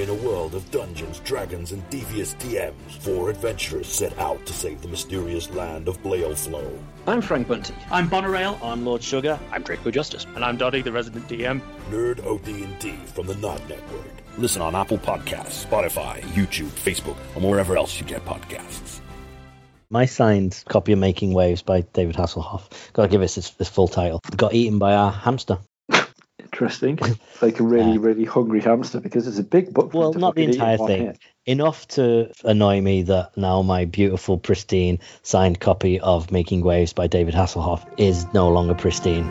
In a world of dungeons, dragons, and devious DMs, four adventurers set out to save the mysterious land of Flow. I'm Frank Bunty. I'm Bonarail. I'm Lord Sugar. I'm Draco Justice. And I'm Dottie, the resident DM. Nerd OD&D from the Nod Network. Listen on Apple Podcasts, Spotify, YouTube, Facebook, and wherever else you get podcasts. My signed copy of Making Waves by David Hasselhoff, got to give it its, its full title, got eaten by our hamster. Interesting. like a really, really hungry hamster because it's a big book. Well, not the entire thing. Enough to annoy me that now my beautiful, pristine, signed copy of Making Waves by David Hasselhoff is no longer pristine.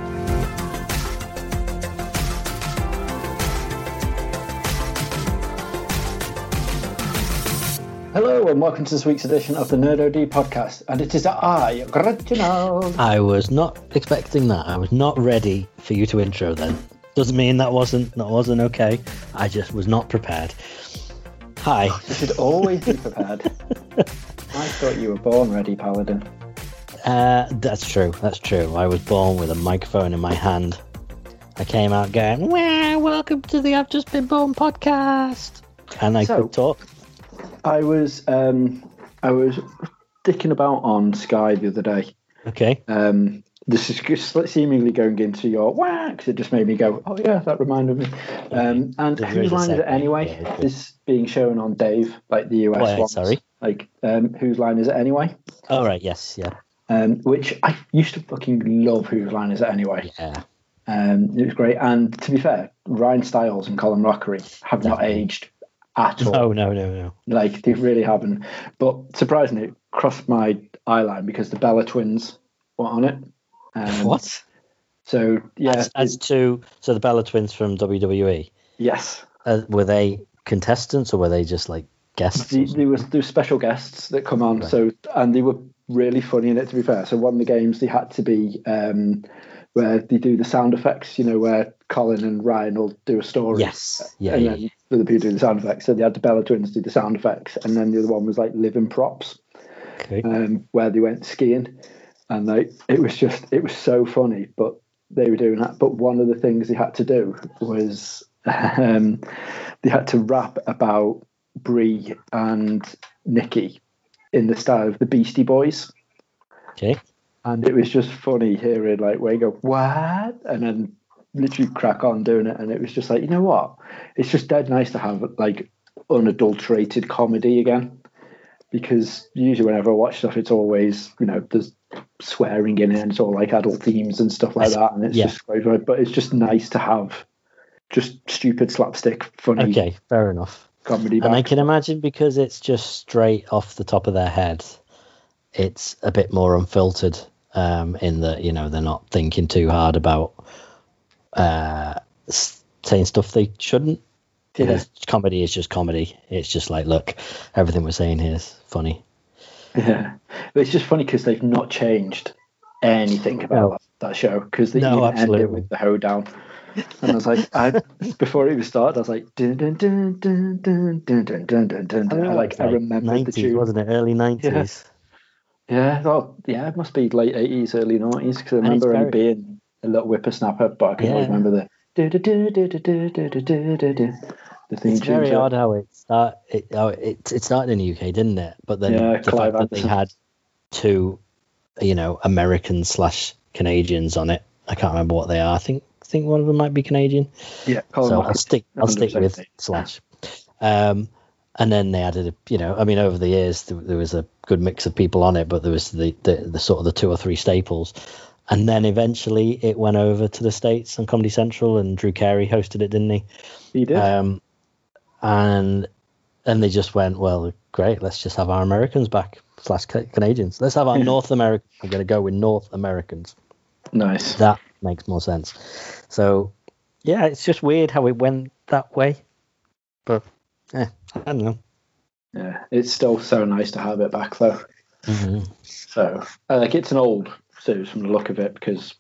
Hello and welcome to this week's edition of the Nerd OD podcast, and it is I, Reginald. I was not expecting that. I was not ready for you to intro then. Doesn't mean that wasn't that wasn't okay. I just was not prepared. Hi. You should always be prepared. I thought you were born ready, Paladin. Uh, that's true. That's true. I was born with a microphone in my hand. I came out going, "Wow, welcome to the I've Just Been Born podcast," and I so, could talk. I was um, I was dicking about on Sky the other day. Okay. Um, this is just seemingly going into your wax. It just made me go, oh yeah, that reminded me. Um, and whose line is it anyway? Yeah, is being shown on Dave, like the US one. Sorry. Like um, whose line is it anyway? Oh right, yes, yeah. Um, which I used to fucking love. Whose line is it anyway? Yeah. Um, it was great. And to be fair, Ryan Stiles and Colin Mochrie have not aged at all. No, no, no, no. Like they really haven't. But surprisingly, it crossed my eye line because the Bella twins were on it. Um, what? So yeah, as, as to so the Bella twins from WWE. Yes. Uh, were they contestants or were they just like guests? The, there was there were special guests that come on. Right. So and they were really funny in it. To be fair, so one of the games they had to be um, where they do the sound effects. You know where Colin and Ryan will do a story. Yes. Yeah. And yeah, then yeah. the people do the sound effects. So they had the Bella twins do the sound effects, and then the other one was like living props. Okay. Um, where they went skiing and they it was just it was so funny but they were doing that. But one of the things they had to do was um, they had to rap about Brie and Nikki in the style of the Beastie Boys. Okay. And it was just funny hearing like where you go what? And then literally crack on doing it. And it was just like you know what? It's just dead nice to have like unadulterated comedy again because usually whenever I watch stuff, it's always you know there's swearing in it and it's all like adult themes and stuff like that, and it's yeah. just great. But it's just nice to have just stupid slapstick funny. Okay, fair enough. Comedy, and I can imagine because it's just straight off the top of their head, it's a bit more unfiltered. Um, in that you know they're not thinking too hard about uh, saying stuff they shouldn't yeah. comedy is just comedy. It's just like, look, everything we're saying here is funny. Yeah, but it's just funny because they've not changed anything about no. that, show because they no, ended with the hoedown. And I was like, I before it even started, I was like, dun, dun, dun, dun, dun, dun, dun, dun, dun, dun. I, like, I remember 90s, the tune, wasn't it? Early nineties. Yeah. yeah, well, yeah, it must be late eighties, early nineties because I remember him being a little whippersnapper, but I can yeah. remember the the theme it's very odd how it start. It, oh, it it started in the UK, didn't it? But then yeah, the fact that they had two, you know, American slash Canadians on it. I can't remember what they are. I think think one of them might be Canadian. Yeah, Colin so I'll stick I'll stick with slash. Um, and then they added, a, you know, I mean, over the years there, there, was a good mix of people on it, but there was the, the, the sort of the two or three staples. And then eventually it went over to the States on Comedy Central, and Drew Carey hosted it, didn't he? He did. Um, and and they just went, well, great, let's just have our Americans back slash Canadians. Let's have our North American. I'm going to go with North Americans. Nice. That makes more sense. So, yeah, it's just weird how it went that way, but yeah, I don't know. Yeah, it's still so nice to have it back though. Mm-hmm. So, like, it's an old series from the look of it because,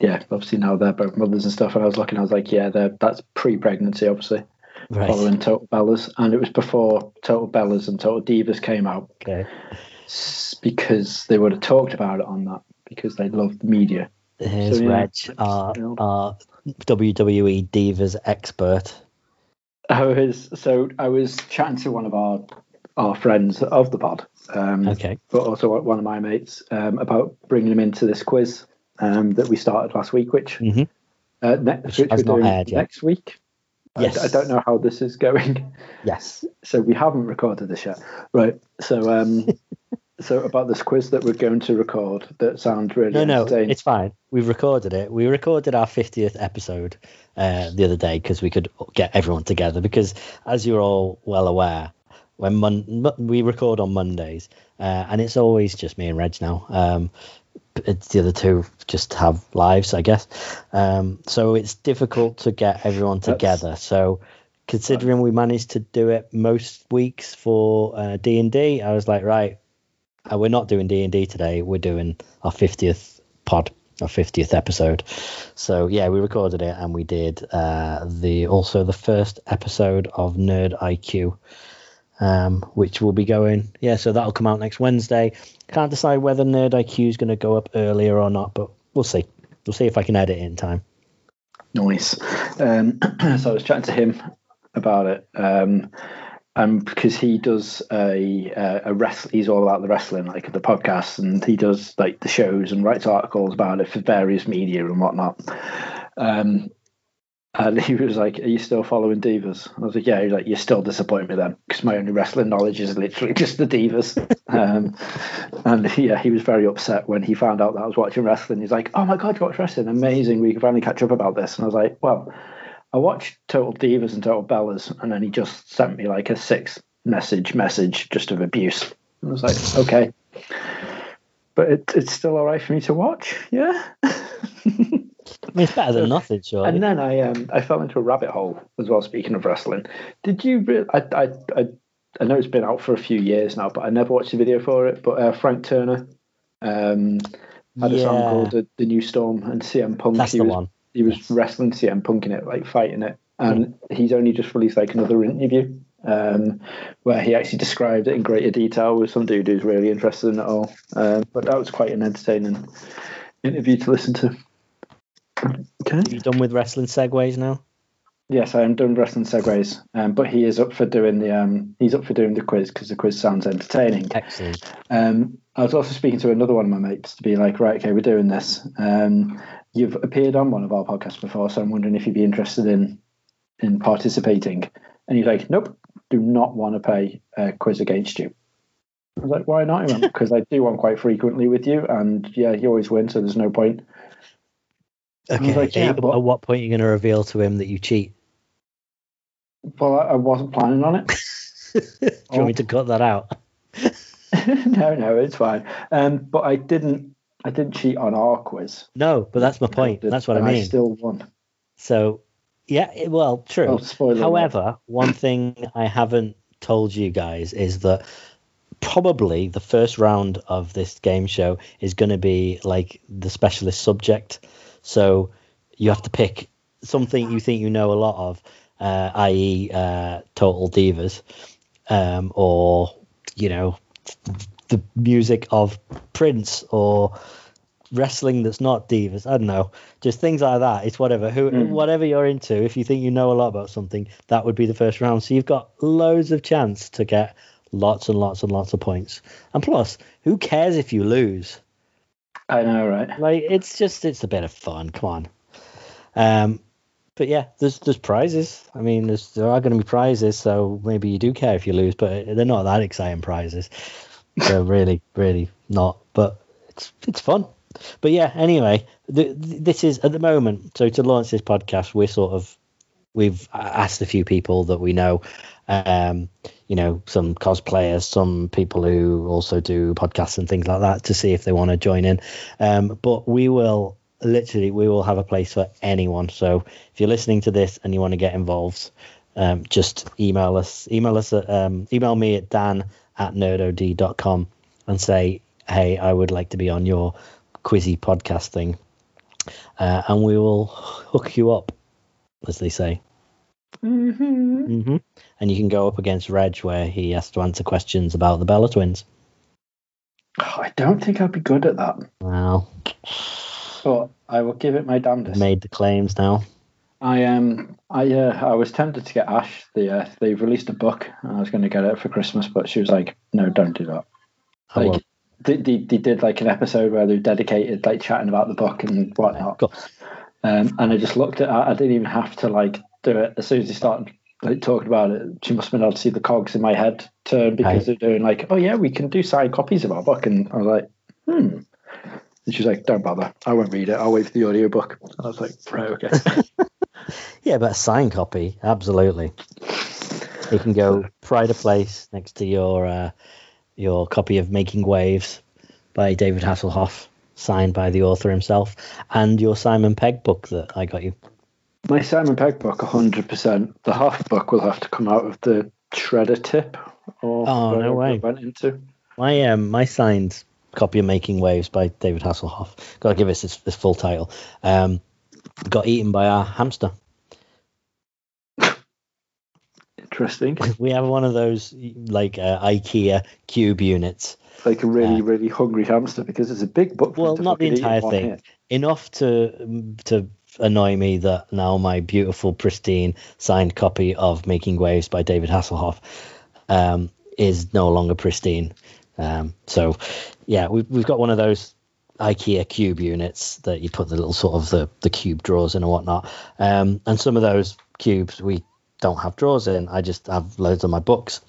yeah, obviously now they're both mothers and stuff. And I was looking, I was like, yeah, that's pre-pregnancy, obviously right. following Total Bellas, and it was before Total Bellas and Total Divas came out. Okay. Because they would have talked about it on that because they loved the media. Here's so, yeah, Reg, our, our WWE Divas expert. I was so I was chatting to one of our our friends of the pod, um, Okay. but also one of my mates um, about bringing him into this quiz um, that we started last week, which Mhm. uh, ne- Which which we're doing next week. I- Yes. I, don't know how this is going, Yes. so we haven't recorded this yet. Right. So um, so about this quiz that we're going to record that sounds really No, no, it's fine. We've recorded it. We recorded our 50th episode uh, the other day because we could get everyone together. Because, as you're all well aware, when mon- we record on Mondays, uh, and it's always just me and Reg now. Um, it's the other two just have lives, I guess. Um, so it's difficult to get everyone That's- together. So, considering we managed to do it most weeks for uh, D and D, I was like, right, uh, we're not doing D and D today. We're doing our fiftieth pod, our fiftieth episode. So yeah, we recorded it and we did uh, the also the first episode of Nerd IQ, um, which will be going. Yeah, so that'll come out next Wednesday. Can't decide whether Nerd IQ is going to go up earlier or not, but we'll see. We'll see if I can edit it in time. Nice. Um, so I was chatting to him about it, um, um, because he does a a, a. He's all about the wrestling, like the podcasts, and he does like the shows and writes articles about it for various media and whatnot. Um, and he was like, "Are you still following divas?" I was like, "Yeah." He's like, "You're still disappointing me then, because my only wrestling knowledge is literally just the divas." um, and yeah, he was very upset when he found out that I was watching wrestling. He's like, "Oh my god, you watch wrestling? Amazing! We can finally catch up about this." And I was like, "Well, I watched Total Divas and Total Bellas, and then he just sent me like a six message message just of abuse." And I was like, "Okay." But it, it's still all right for me to watch, yeah. I mean, it's better than nothing, sure. And then I um I fell into a rabbit hole as well. Speaking of wrestling, did you? Re- I, I I I know it's been out for a few years now, but I never watched the video for it. But uh, Frank Turner um had a song called the, the Next Storm, and CM Punk. That's he the was, one. He was Yes. wrestling CM Punk in it, like fighting it, and he's only just released like another interview. Um, where he actually described it in greater detail with some dude who's really interested in it all. Um, but that was quite an entertaining interview to listen to. Okay. Are you done with wrestling segues now? Yes, I am done wrestling segues, um, but he is up for doing the um, he's up for doing the quiz because the quiz sounds entertaining. Excellent. Um, I was also speaking to another one of my mates to be like, right, okay, we're doing this. Um, you've appeared on one of our podcasts before, so I'm wondering if you'd be interested in in participating. And he's like, nope, do not want to play a quiz against you. I was like, why not? Because I do one quite frequently with you, and yeah, you always win, so there's no point. Okay. like, yeah, at what point are you going to reveal to him that you cheat? Well, I, I wasn't planning on it. Do you want me to cut that out? no, no, it's fine. Um, but I didn't, I didn't cheat on our quiz. No, but that's my point. That's what I mean. I still won. So, yeah, it- well, true. Oh. However, one thing I haven't told you guys is that probably the first round of this game show is going to be like the specialist subject. So you have to pick something you think you know a lot of, uh, i.e., uh, Total Divas, um, or you know, the music of Prince, or wrestling that's not divas. I don't know, just things like that. It's whatever. Who, Mm. whatever you're into. If you think you know a lot about something, that would be the first round. So you've got loads of chance to get lots and lots and lots of points. And plus, who cares if you lose? I know, right? Like it's just it's a bit of fun. Come on. Um, but yeah, there's there's prizes. I mean, there's, there are going to be prizes, so maybe you do care if you lose, but they're not that exciting prizes. They're really, really not. But it's it's fun. But yeah, anyway, th- th- this is at the moment. So to launch this podcast, we're sort of we've asked a few people that we know, um, you know, some cosplayers, some people who also do podcasts and things like that, to see if they want to join in. Um, but we will literally we will have a place for anyone. So if you're listening to this and you want to get involved, um, just email us. Email us at um, email me at dan at nerdod.com and say, hey, I would like to be on your quizzy podcast thing, uh, and we will hook you up, as they say. Mm-hmm. hmm And you can go up against Reg, where he has to answer questions about the Bella twins. I don't think I'd be good at that, Well, but I will give it my damnedest. made the claims now. I um I uh, I was tempted to get Ash. The uh, they've released a book. And I was going to get it for Christmas, but she was like, "No, don't do that." I Like won't. they, they, they did like an episode where they dedicated like chatting about the book and whatnot. Um, and I just looked at. I didn't even have to like do it as soon as he started like talking about it. She must have been able to see the cogs in my head turn because Right. they're doing like, "Oh yeah, we can do signed copies of our book," and I was like, "Hmm." And she's like, "Don't bother. I won't read it. I'll wait for the audiobook." I was like, "Right, okay." Yeah, but a signed copy, absolutely. You can go pride of place next to your uh, your copy of Making Waves by David Hasselhoff, signed by the author himself, and your Simon Pegg book that I got you. My Simon Pegg book, 100%. The half book will have to come out of the shredder tip. Or Oh, no way. went into. My um my signed copy of Making Waves by David Hasselhoff. Got to give us this, this full title. Um, got eaten by our hamster. Interesting. We have one of those like uh, IKEA cube units. like a really, Yeah. really hungry hamster because it's a big book. Well, not the fucking eat in entire thing. Enough to to annoy me that now my beautiful, pristine signed copy of Making Waves by David Hasselhoff um, is no longer pristine. Um, so, yeah, we've we've got one of those IKEA cube units that you put the little sort of the, the cube drawers in and whatnot. Um, and some of those cubes we don't have drawers in. I just have loads of my books.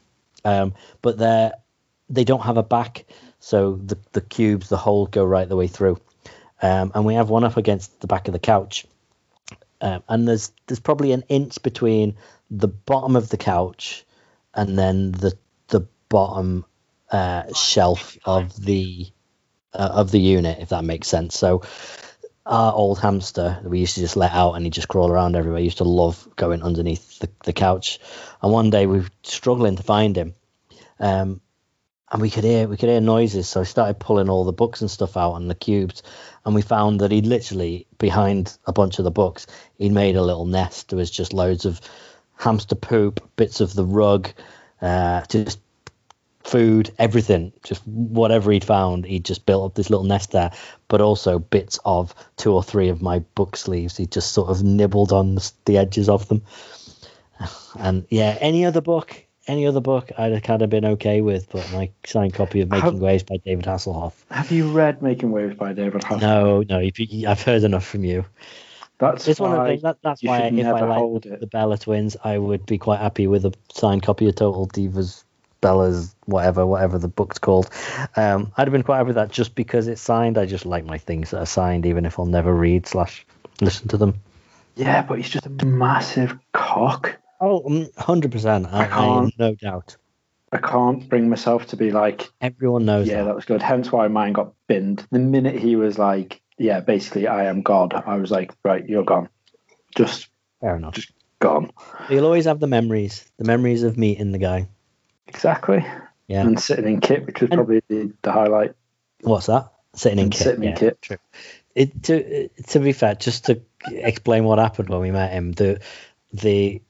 Um, but they're they don't have a back, so the the cubes, the hole go right the way through. Um, and we have one up against the back of the couch. Um, and there's there's probably an inch between the bottom of the couch and then the the bottom uh, shelf of the uh, of the unit, if that makes sense. So our old hamster we used to just let out and he'd just crawl around everywhere. He Used to love going underneath the, the couch. And one day we were struggling to find him. Um, and we could hear we could hear noises, so I started pulling all the books and stuff out and the cubes, and we found that he'd literally behind a bunch of the books, he'd made a little nest. There was just loads of hamster poop, bits of the rug, uh, just food, everything, just whatever he'd found, he'd just built up this little nest there. But also bits of two or three of my book sleeves. He just sort of nibbled on the, the edges of them. And yeah, any other book, any other book, I'd have kind of been okay with. But my signed copy of Making Have- Waves by David Hasselhoff. Have you read Making Waves by David Hasselhoff? No, no, you, I've heard enough from you. That's It's one of the. That, that's why if I never like hold it. the Bella twins, I would be quite happy with a signed copy of Total Divas, Bella's, whatever, whatever the book's called. Um, I'd have been quite happy with that just because it's signed. I just like my things that are signed, even if I'll never read slash listen to them. Yeah, but he's just a massive cock. Oh, um, hundred percent. I, I can't. no doubt. I can't bring myself to be like, Everyone knows yeah, that. that was good. Hence why mine got binned. The minute he was like, yeah, basically, I am God, I was like, right, you're gone. Just Fair enough. Just gone. You'll always have the memories, the memories of meeting the guy. Exactly. Yeah. And sitting in kit, which was And- probably the, the highlight. What's that? Sitting in And kit. sitting in yeah, kit. True. It, to to be fair, just to explain what happened when we met him, the the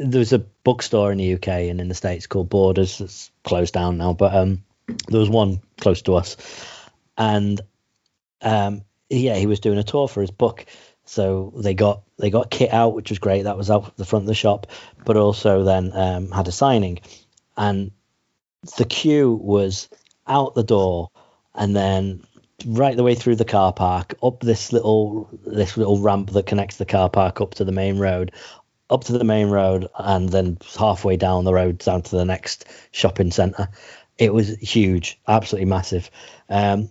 there was a bookstore in the UK and in the States called Borders. It's closed down now, but um, there was one close to us, and um, yeah, he was doing a tour for his book. So they got they got kit out, which was great. That was out the front of the shop, but also then um, had a signing, and the queue was out the door, and then right the way through the car park, up this little this little ramp that connects the car park up to the main road, up to the main road, and then halfway down the road down to the next shopping centre. It was huge, absolutely massive. Um,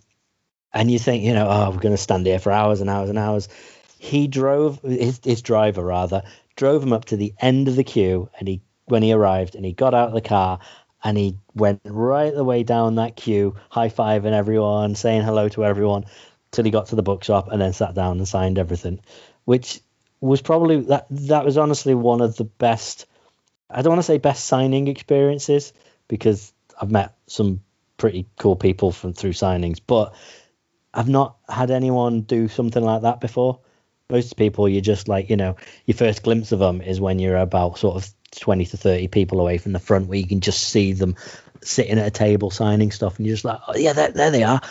and you think, you know, oh, we're going to stand here for hours and hours and hours. He drove his, his driver rather drove him up to the end of the queue, and he when he arrived, and he got out of the car, and he went right the way down that queue, high fiving everyone, saying hello to everyone, till he got to the bookshop, and then sat down and signed everything, which was probably that that was honestly one of the best. I don't want to say best signing experiences because I've met some pretty cool people from through signings, but I've not had anyone do something like that before. Most people, you just like, you know, your first glimpse of them is when you're about sort of 20 to 30 people away from the front where you can just see them sitting at a table signing stuff and you're just like, oh, yeah, there, there they are.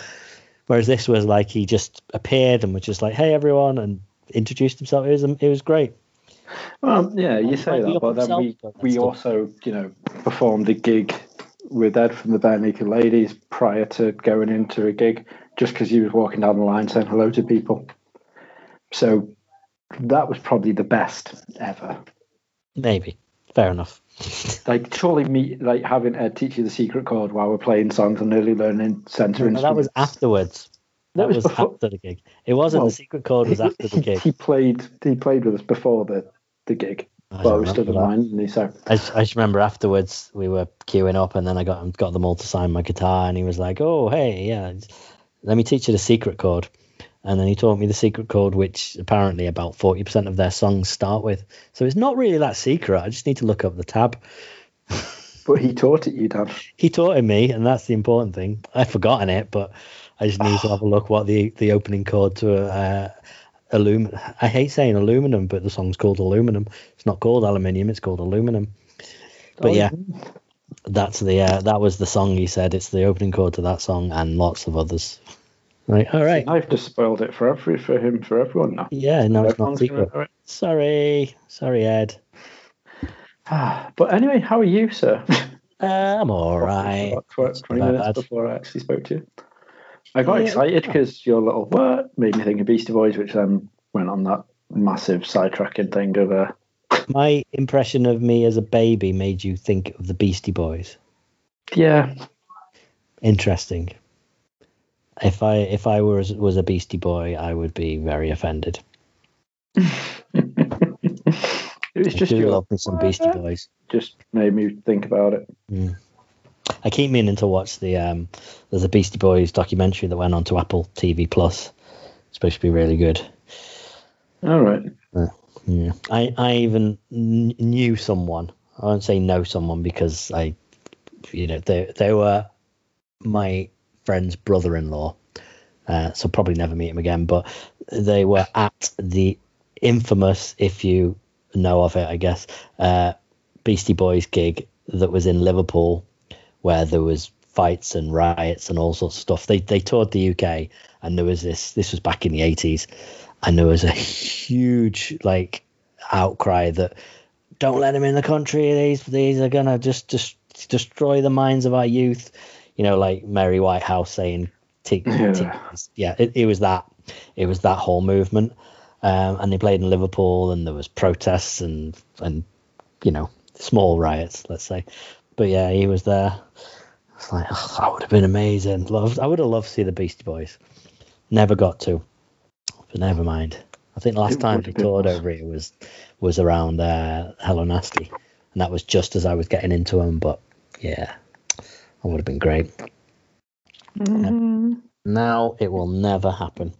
Whereas this was like he just appeared and was just like, hey, everyone, and introduced himself. It was, um, it was great. Well, yeah, you say that, but then we we also, you know, performed a gig with Ed from the Barenaked Ladies prior to going into a gig, just because he was walking down the line saying hello to people. So that was probably the best ever. Maybe. Fair enough. Like surely me like having Ed teach you the secret chord while we're playing songs and early learning center No, that was afterwards. That That was was, before- after the gig. It wasn't Well, the secret chord was after the gig. he played he played with us before the, the gig. I Well, we stood in line, and he so I just, I just remember afterwards we were queuing up and then I got got them all to sign my guitar and he was like, "Oh, hey, yeah, let me teach you the secret chord." And then he taught me the secret chord, which apparently about forty percent of their songs start with. So it's not really that secret. I just need to look up the tab. but he taught it you, Dan. He taught it me, and that's the important thing. I've forgotten it, but I just need to have a look what the the opening chord to uh, aluminum. I hate saying aluminum, but the song's called aluminum. It's not called aluminium. It's called aluminum. But yeah, that's the uh, that was the song. He said it's the opening chord to that song and lots of others. Right. All right. I've just spoiled it for every for him for everyone now. Yeah. No, it's not secret. it. Sorry. Sorry, Ed. But anyway, how are you, sir? Uh, I'm all right. About Twenty minutes before I actually spoke to you. I got Yeah. excited because your little what made me think of Beastie Boys, which then went on that massive sidetracking thing of uh, My impression of me as a baby made you think of the Beastie Boys. yeah, Interesting. If I if I was was a Beastie Boy, I would be very offended. it was I just do your, love me some Beastie Boys. just made me think about it. I keep meaning to watch the um. There's a Beastie Boys documentary that went on to Apple TV Plus. It's supposed to be really good. All right, Yeah. I I even kn- knew someone. I won't say know someone because I, you know, they they were my friend's brother-in-law. Uh, so probably never meet him again. But they were at the infamous, if you know of it, I guess, uh, Beastie Boys gig that was in Liverpool, where there was fights and riots and all sorts of stuff. They they toured the UK, and there was this. This was back in the eighties, and there was a huge like outcry that don't let them in the country. These these are gonna just just destroy the minds of our youth. You know, like Mary Whitehouse saying, "Take, Yeah. this." yeah." It, it was that. It was that whole movement, um, and they played in Liverpool, and there was protests and and you know small riots, let's say. But yeah, he was there. It's like oh, that would have been amazing. Loved. I would have loved to see the Beastie Boys. Never got to, but never mind. I think the last It time would they toured awesome. over here was was around uh, Hello Nasty, and that was just as I was getting into them. But yeah, that would have been great. Now it will never happen.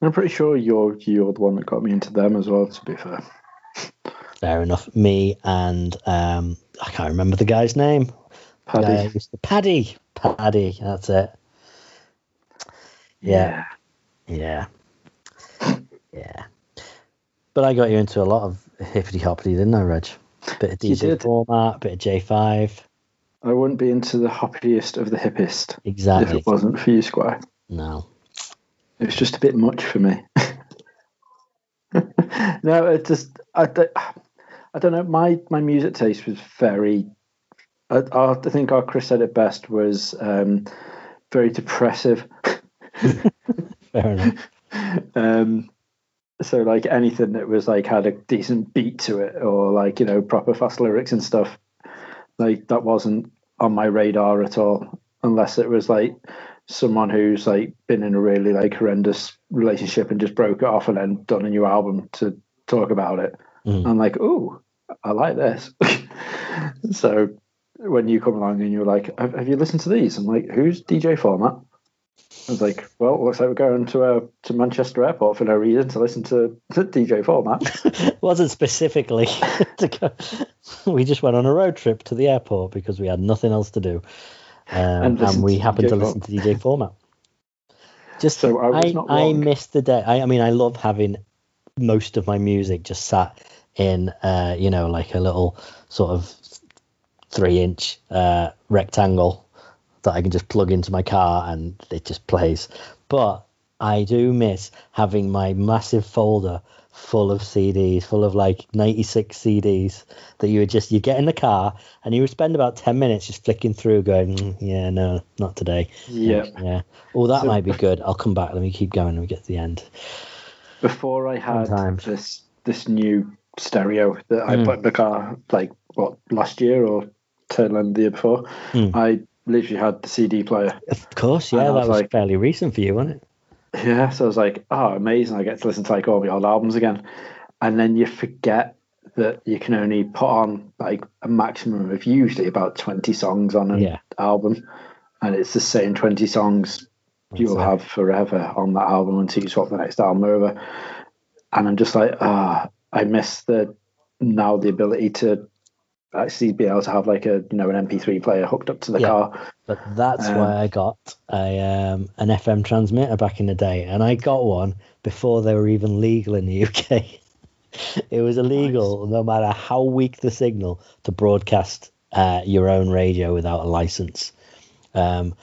I'm pretty sure you're you're the one that got me into them as well. To be fair, Fair enough. Me and um, I can't remember the guy's name. The guy Paddy. who used to- Paddy. Paddy. That's it. Yeah. Yeah. Yeah. But I got you into a lot of hippity hoppity, didn't I, Reg? A bit of DJ Format, bit of J5. I wouldn't be into the hoppiest of the hippest Exactly. if it wasn't for you, Squire. No. It was just a bit much for me. no, it just I, I don't know. My my music taste was very. I, I think our Chris said it best was um, very depressive. Fair enough. um, so like anything that was like had a decent beat to it or like you know proper fast lyrics and stuff, like that wasn't on my radar at all. Unless it was like someone who's like been in a really like horrendous relationship and just broke it off and then done a new album to talk about it. Mm. I'm like, oh, I like this. so when you come along and you're like, have, have you listened to these? I'm like, who's DJ Format? I was like, well, looks like we're going to uh, to Manchester Airport for no reason to listen to, to DJ Format. It wasn't specifically to go. We just went on a road trip to the airport because we had nothing else to do. Um, And and, we happened DJ to listen to DJ Format. Just So I was I, not I missed the day. I, I mean, I love having most of my music just sat in, uh, you know, like a little sort of three inch uh, rectangle that I can just plug into my car and it just plays. But I do miss having my massive folder full of CDs, full of like 96 CDs that you would just you get in the car and you would spend about 10 minutes just flicking through, going, mm, yeah, no, not today. Yeah. yeah. Oh, that So- might be good. I'll come back. Let me keep going. and we get to the end. Before I had Sometimes. this this new stereo that I Mm. put in the car, like what last year or tail end the year before, Mm. I literally had the CD player. Of course, yeah, that was was like- fairly recent for you, wasn't it? Yeah, so I was like, oh, amazing! I get to listen to like all the old albums again, and then you forget that you can only put on like a maximum of usually about twenty songs on an Yeah. album, and it's the same twenty songs you'll it. have forever on that album until you swap the next album over. And I'm just like, ah, I miss the now the ability to actually be able to have like a you know an MP3 player hooked up to the Yeah. car. But that's Um, why I got a um, an FM transmitter back in the day, and I got one before they were even legal in the UK. it was illegal, no matter how weak the signal, to broadcast uh, your own radio without a license. Um,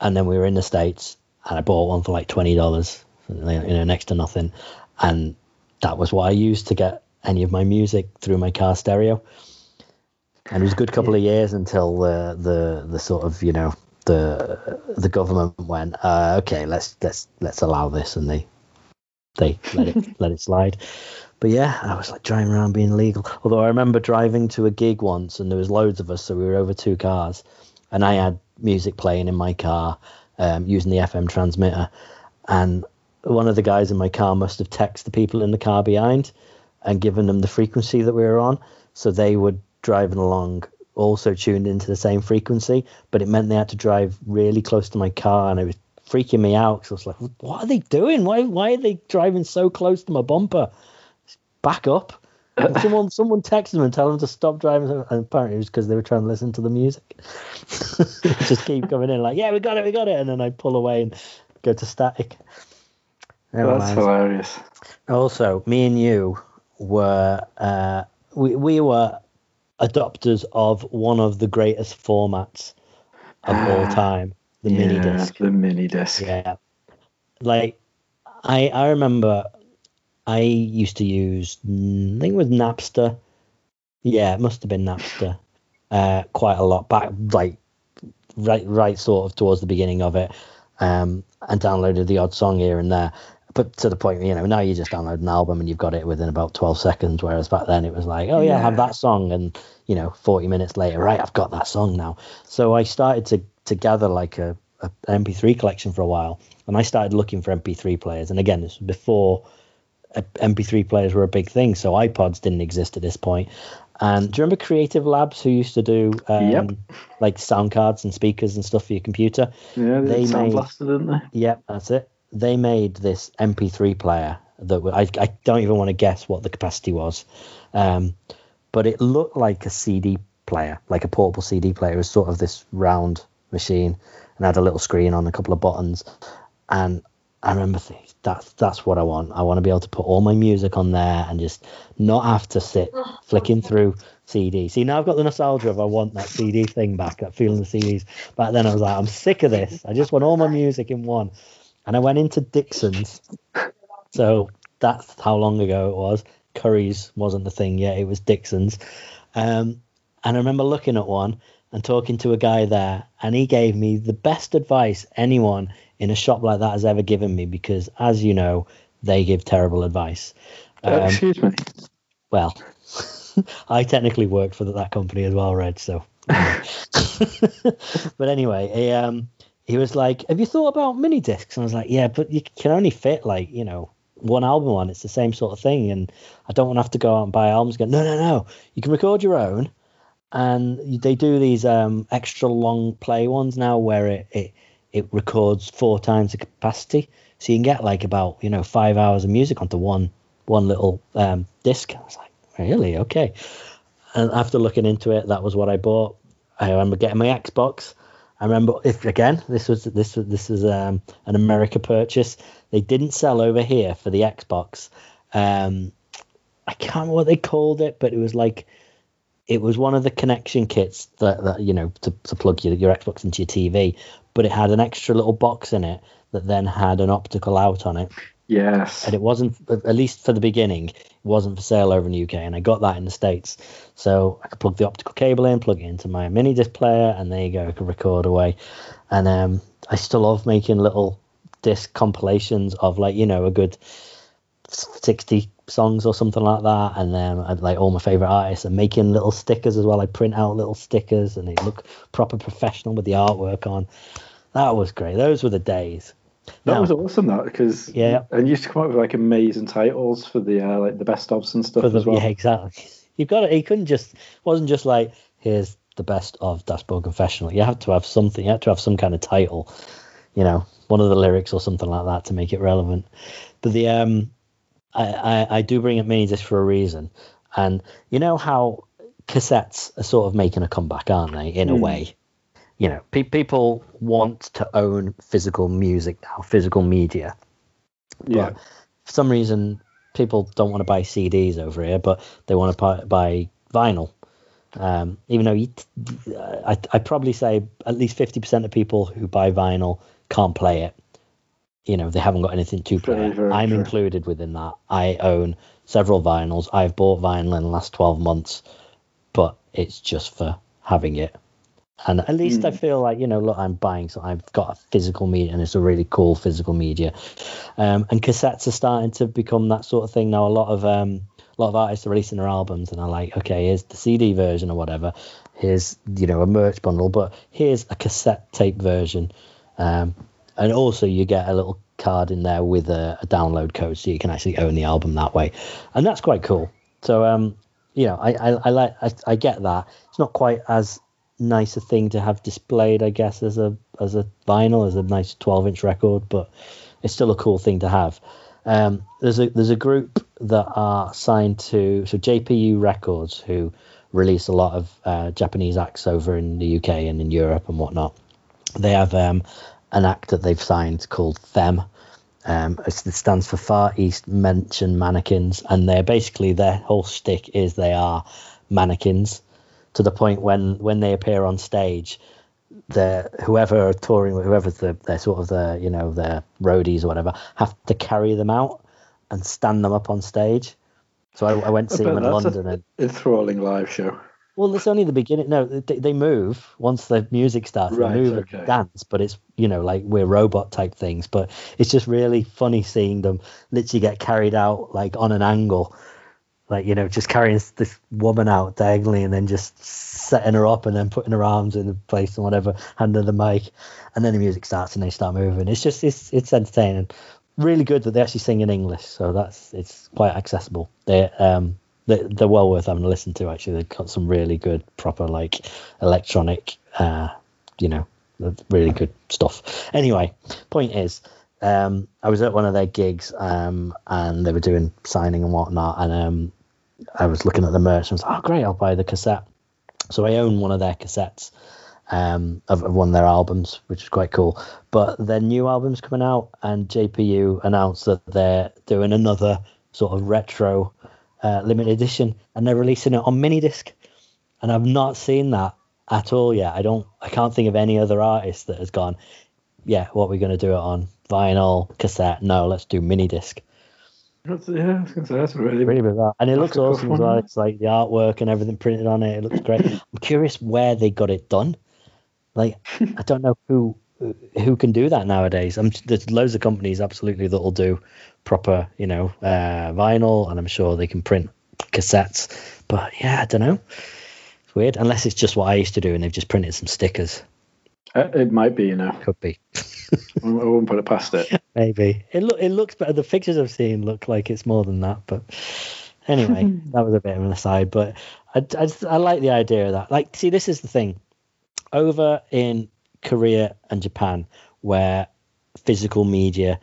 and then we were in the states, and I bought one for like twenty dollars, you know, next to nothing, and that was what I used to get any of my music through my car stereo. And it was a good couple of years until the the the sort of you know the the government went uh, okay let's let's let's allow this and they they let it let it slide. But yeah i was like driving around being legal. although i remember driving to a gig once and there was loads of us so we were over two cars. And i had music playing in my car um, using the fm transmitter. And one of the guys in my car must have texted the people in the car behind and given them the frequency that we were on. So they were driving along also tuned into the same frequency but it meant they had to drive really close to my car and it was freaking me out 'cause I was like what are they doing? Why why are they driving so close to my bumper? Back up. And someone someone texted them and tell them to stop driving. And apparently it was because they were trying to listen to the music. Just keep coming in like yeah we got it we got it. And then I pull away and go to static Never That's mind. hilarious. Also, me and you were uh, we we were adopters of one of the greatest formats of all time, the mini disc. The mini disc. Yeah, like I I remember I used to use I think it was Napster. Yeah, it must have been Napster. Uh, quite a lot back, like right right sort of towards the beginning of it, um, and downloaded the odd song here and there. But to the point, you know, now you just download an album and you've got it within about 12 seconds. Whereas back then it was like, oh, yeah, I have that song. And, you know, 40 minutes later, right, I've got that song now. So I started to, to gather like a, a an MP3 collection for a while. And I started looking for MP3 players. And again, this was before uh, MP3 players were a big thing. So iPods didn't exist at this point. And do you remember Creative Labs who used to do um, Yep. like sound cards and speakers and stuff for your computer? Yeah, they, They sound made- blaster, didn't they? Yep, that's it. They made this MP3 player that I, I don't even want to guess what the capacity was, um, but it looked like a CD player, like a portable CD player. It was sort of this round machine and had a little screen on a couple of buttons. And I remember thinking, that's that's what I want. I want to be able to put all my music on there and just not have to sit flicking through CDs. See, now I've got the nostalgia of I want that CD thing back, that feeling the CDs. Back then I was like, I'm sick of this. I just want all my music in one. And I went into Dixon's. So that's how long ago it was. Curry's wasn't the thing yet, it was Dixon's. Um, and I remember looking at one and talking to a guy there, and he gave me the best advice anyone in a shop like that has ever given me because, as you know, they give terrible advice. Uh, Um, excuse me. well, I technically worked for that company as well, Red. So, but anyway, he, um, he was like, "Have you thought about mini discs?" And I was like, "Yeah, but you can only fit like you know one album on. It's the same sort of thing, and I don't want to have to go out and buy albums." Go, no, no, no. You can record your own, and they do these um, extra long play ones now where it, it it records four times the capacity, so you can get like about you know five hours of music onto one one little um, disc. I was like, really? Okay. And after looking into it, that was what I bought. I remember getting my Xbox. I remember if again this was this was this is um, an America purchase. They didn't sell over here for the Xbox. Um, I can't remember what they called it, but it was like it was one of the connection kits that, that you know to, to plug your, your Xbox into your TV. but it had an extra little box in it that then had an optical out on it. Yes. And it wasn't, at least for the beginning, it wasn't for sale over in the UK. And I got that in the States. So I could plug the optical cable in, plug it into my mini disc player, and there you go, I could record away. And um, I still love making little disc compilations of like, you know, a good 60 songs or something like that. And then um, like all my favorite artists and making little stickers as well. I print out little stickers and they look proper professional with the artwork on. That was great. Those were the days. That Now- was awesome. That because Yeah. and you used to come up with like amazing titles for the uh, like the best ofs and stuff the, as well. Yeah, exactly. You've got it. He couldn't just wasn't just like here's the best of Dashboard Confessional. You have to have something. You have to have some kind of title. You know, one of the lyrics or something like that to make it relevant. But the um, I I, I do bring up mini disc for a reason, and you know how cassettes are sort of making a comeback, aren't they? In a Hmm. way. You know, pe- people want to own physical music now, physical media yeah. for some reason people don't want to buy CDs over here, but they want to buy, buy vinyl. Um, even though you, I, I probably say at least fifty percent of people who buy vinyl can't play it. You know, they haven't got anything to play. I'm included within that. I own several vinyls. I've bought vinyl in the last twelve months, but it's just for having it. And at least I Hmm. feel like you know, look, I'm buying, so I've got a physical media, and it's a really cool physical media. Um, and cassettes are starting to become that sort of thing now. A lot of um, a lot of artists are releasing their albums, and are like, okay, here's the CD version or whatever. Here's you know a merch bundle, but here's a cassette tape version. Um, and also you get a little card in there with a, a download code, so you can actually own the album that way, and that's quite cool. So um, you know, I I, I like I, I get that. It's not quite as nice a thing to have displayed, I guess, as a as a vinyl, as a nice 12 inch record, but it's still a cool thing to have. Um, there's a there's a group that are signed to so JPU Records who release a lot of uh, Japanese acts over in the UK and in Europe and whatnot. They have um, an act that they've signed called FEMM. Um, it stands for Far East Mention Mannequins, and they're basically their whole stick is they are mannequins to the point when when they appear on stage, the whoever are touring, whoever's the they're sort of the you know the roadies or whatever, have to carry them out and stand them up on stage. So I, I went to see them in London, a and enthralling live show. well, it's only the beginning. No, they, they move once the music starts. Right, they move okay. and dance, but it's you know like we're robot type things. But it's just really funny seeing them literally get carried out like on an angle, like you know just carrying this woman out diagonally and then just setting her up and then putting her arms in the place and whatever, handing the mic, and then the music starts and they start moving. It's just it's it's entertaining. Really good that they actually sing in English, so that's it's quite accessible. They um they're, they're well worth having a listen to. Actually, they've got some really good proper like electronic, uh, you know, really good stuff. Anyway, point is, um, I was at one of their gigs, um, and they were doing signing and whatnot, and um, I was looking at the merch and was like, oh great, I'll buy the cassette. So I own one of their cassettes um, of, of one of their albums, which is quite cool. But their new album's coming out, and JPU announced that they're doing another sort of retro uh, limited edition, and they're releasing it on mini disc. And I've not seen that at all yet. I don't. I can't think of any other artist that has gone. Yeah, what we're going to do it on vinyl, cassette? No, let's do mini disc. That's, yeah, I was gonna say that's really, Really bizarre. And it looks awesome as well. It's like the artwork and everything printed on it. It looks great. I'm curious where they got it done. Like, I don't know who who can do that nowadays. I'm, there's loads of companies absolutely that will do proper, you know, uh, vinyl, and I'm sure they can print cassettes. But yeah, I don't know. It's weird. Unless it's just what I used to do, and they've just printed some stickers. Uh, it might be, you know. Could be. I wouldn't put it past it. Maybe it look it looks better. The pictures I've seen look like it's more than that. But anyway, that was a bit of an aside. But I, I, just- I like the idea of that. Like, see, this is the thing. Over in Korea and Japan, where physical media,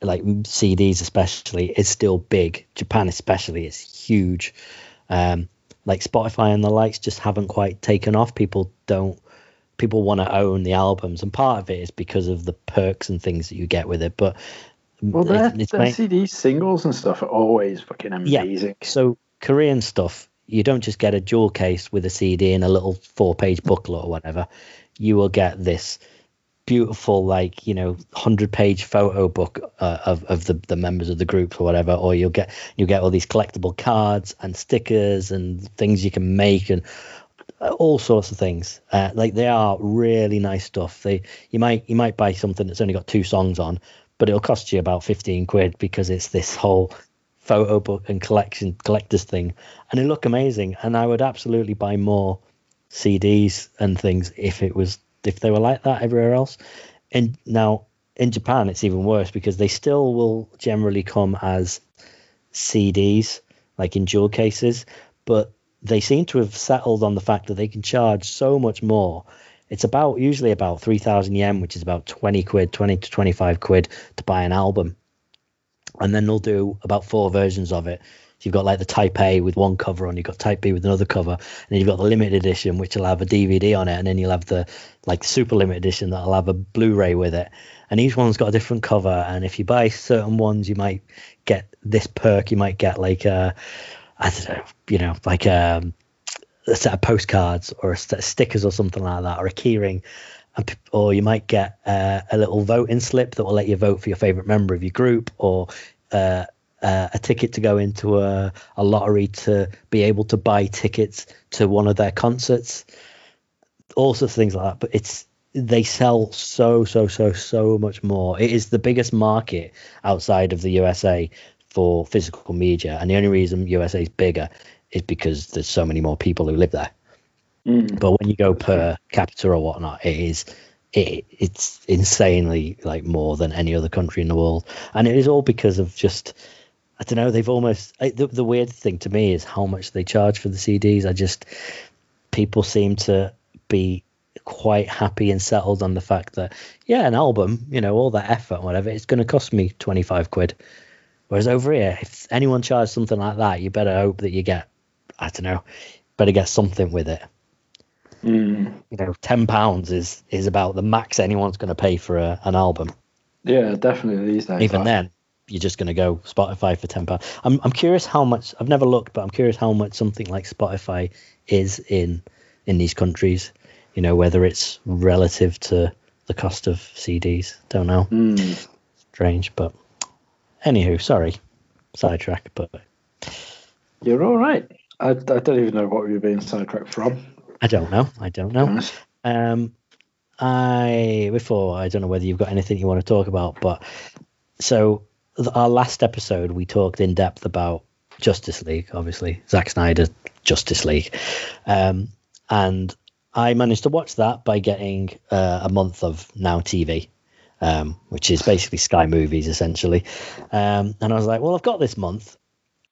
like CDs especially, is still big. Japan especially is huge. Um, like Spotify and the likes just haven't quite taken off. People don't people want to own the albums, and part of it is because of the perks and things that you get with it. But Well, it- their, it's their main- CD singles and stuff are always fucking amazing. Yeah, so Korean stuff, you don't just get a jewel case with a CD and a little four-page booklet or whatever. You will get this beautiful like you know 100 page photo book uh, of, of the, the members of the group or whatever or you'll get you'll get all these collectible cards and stickers and things you can make and all sorts of things. Uh, like they are really nice stuff. They you might you might buy something that's only got two songs on but it'll cost you about 15 quid because it's this whole photo book and collection collectors thing. And it look amazing. And i would absolutely buy more cds and things if it was if they were like that everywhere else. And now in Japan, it's even worse because they still will generally come as CDs, like in jewel cases, but they seem to have settled on the fact that they can charge so much more. It's about usually about 3,000 yen, which is about 20 quid, 20 to 25 quid to buy an album. And then they'll do about four versions of it you've got like the Type A with one cover on, you've got Type B with another cover, and then you've got the limited edition which will have a DVD on it, and then you'll have the like super limited edition that'll have a Blu-ray with it, and each one's got a different cover. And if you buy certain ones, you might get this perk. You might get like a, I don't know, you know, like um, a set of postcards or a set of stickers or something like that, or a keyring. Or you might get uh, a little voting slip that will let you vote for your favorite member of your group, or uh, uh, a ticket to go into a, a lottery to be able to buy tickets to one of their concerts, all sorts of things like that. But it's they sell so so so so much more. It is the biggest market outside of the USA for physical media, and the only reason USA is bigger is because there's so many more people who live there. Mm. But when you go per capita or whatnot, it is it, it's insanely like more than any other country in the world, and it is all because of just I don't know. They've almost the, the weird thing to me is how much they charge for the CDs. I just people seem to be quite happy and settled on the fact that yeah, an album, you know, all that effort, whatever, it's going to cost me twenty five quid. Whereas over here, if anyone charges something like that, you better hope that you get, I don't know, better get something with it. Mm. You know, ten pounds is is about the max anyone's going to pay for a, an album. Yeah, definitely these days. Even then, you're just going to go Spotify for ten pounds. I'm I'm curious how much. I've never looked, but I'm curious how much something like Spotify is in in these countries. You know, whether it's relative to the cost of CDs. Don't know. Mm. Strange, but anywho, sorry, sidetrack. But you're all right. I, I don't even know what you're being sidetracked from. I don't know. I don't know. Um, I before I don't know whether you've got anything you want to talk about, but so our last episode, we talked in depth about Justice League, obviously, Zack Snyder Justice League. Um, and I managed to watch that by getting uh, a month of Now TV, um, which is basically Sky Movies, essentially. Um, and I was like, well, I've got this month.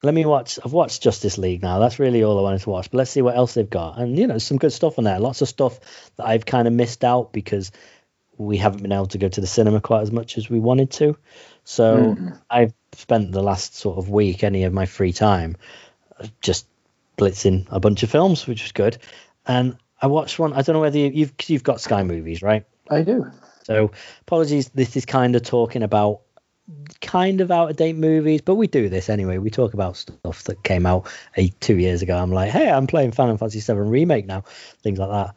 Let me watch. I've watched Justice League now. That's really all I wanted to watch. But let's see what else they've got. And, you know, some good stuff on there. Lots of stuff that I've kind of missed out because we haven't been able to go to the cinema quite as much as we wanted to. So mm. I've spent the last sort of week, any of my free time, just blitzing a bunch of films, which was good. And I watched one. I don't know whether you, you've you've got Sky Movies, right? I do. So apologies. This is kind of talking about kind of out of date movies, but we do this anyway. We talk about stuff that came out eight, two years ago. I'm like, hey, I'm playing Final Fantasy VII remake now, things like that.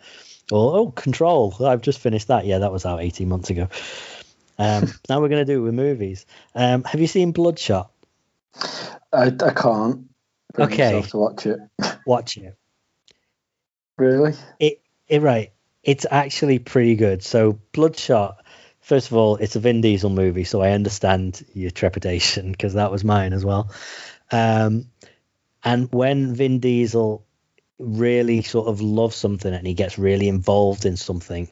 Or oh, Control, I've just finished that. Yeah, that was out 18 months ago. Um, now we're going to do it with movies. Um, have you seen Bloodshot? I, I can't. okay. To watch it. Watch it. Really? It, it right. It's actually pretty good. So Bloodshot. First of all, it's a Vin Diesel movie, so I understand your trepidation because that was mine as well. Um, and when Vin Diesel really sort of loves something and he gets really involved in something,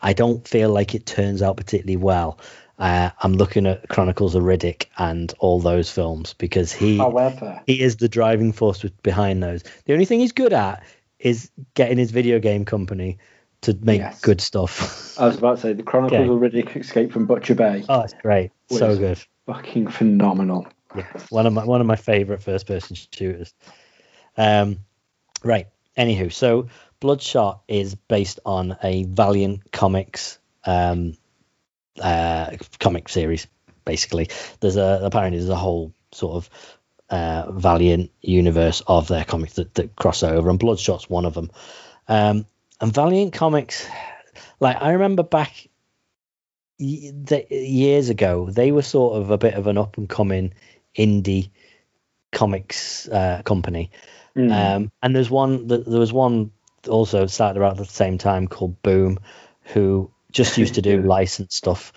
I don't feel like it turns out particularly well. Uh, I'm looking at Chronicles of Riddick and all those films because he However. he is the driving force behind those. The only thing he's good at is getting his video game company to make yes. good stuff. I was about to say the Chronicles okay. of Riddick Escape from Butcher Bay. Oh, it's great, so good, fucking phenomenal. Yeah, one of my one of my favorite first person shooters. Um, right. Anywho, so Bloodshot is based on a Valiant Comics um, uh, comic series. Basically, there's a apparently there's a whole sort of uh, Valiant universe of their comics that, that cross over, and Bloodshot's one of them. Um, and Valiant Comics, like I remember back years ago they were sort of a bit of an up and coming indie comics uh, company. Mm. Um, and there's one th- there was one also started around at the same time called Boom, who just used to do licensed stuff.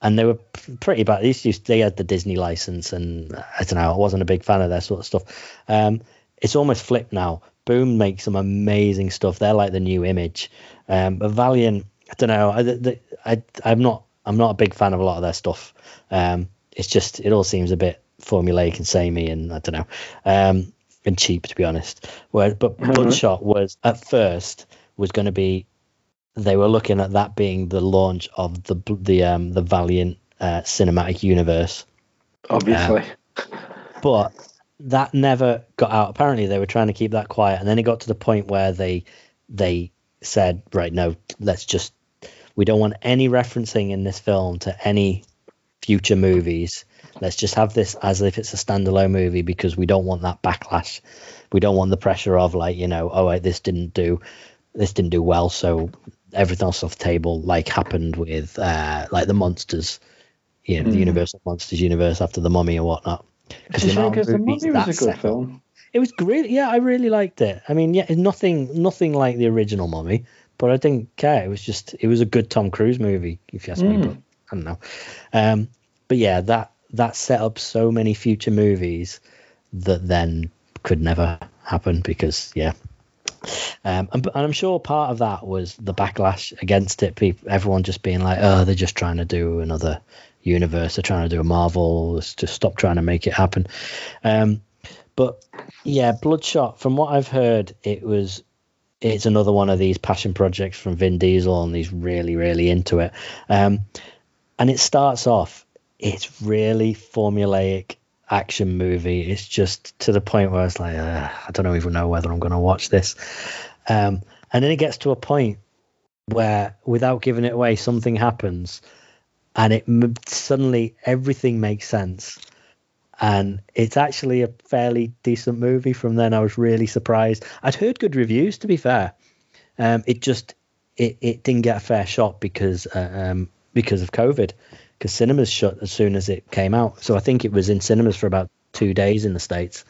And they were pretty bad. They used they had the Disney license, and I don't know. I wasn't a big fan of their sort of stuff. Um, it's almost flipped now. Boom makes some amazing stuff. They're like the new image. Um, but Valiant, I don't know. I, I, I'm not. I'm not a big fan of a lot of their stuff. Um, it's just it all seems a bit formulaic and samey, and I don't know, um, and cheap to be honest. Where, but Mhm. Bloodshot was at first was going to be. They were looking at that being the launch of the the um, the Valiant uh, cinematic universe Obviously. but that never got out. Apparently, they were trying to keep that quiet, and then it got to the point where they they said, "Right, no, let's just we don't want any referencing in this film to any future movies. Let's just have this as if it's a standalone movie because we don't want that backlash. We don't want the pressure of like, you know, oh, wait, this didn't do this didn't do well, so everything else off the table, like happened with uh, like the monsters, you know, the Mm. Universal Monsters universe after the Mummy or whatnot. It's a shame because the movie was that a set good up- film. It was great. Yeah, I really liked it. I mean, yeah, it's nothing, nothing like the original Mummy, but I didn't care. It was just, it was a good Tom Cruise movie, if you ask me. Mm. But I don't know. Um, but yeah, that that set up so many future movies that then could never happen because yeah. Um, and, and I'm sure part of that was the backlash against it. People, everyone just being like, "Oh, they're just trying to do another universe. They're trying to do a Marvel. Let's just stop trying to make it happen." Um, but yeah, Bloodshot. From what I've heard, it was it's another one of these passion projects from Vin Diesel, and he's really, really into it. Um, and it starts off, it's really formulaic action movie. It's just to the point where it's like, uh, I don't even know whether I'm going to watch this. Um, and then it gets to a point where, without giving it away, something happens, and it suddenly everything makes sense and it's actually a fairly decent movie. From then, I was really surprised. I'd heard good reviews, to be fair. Um, it just it, it didn't get a fair shot because uh, um, because of COVID, because cinemas shut as soon as it came out. So I think it was in cinemas for about two days in the states,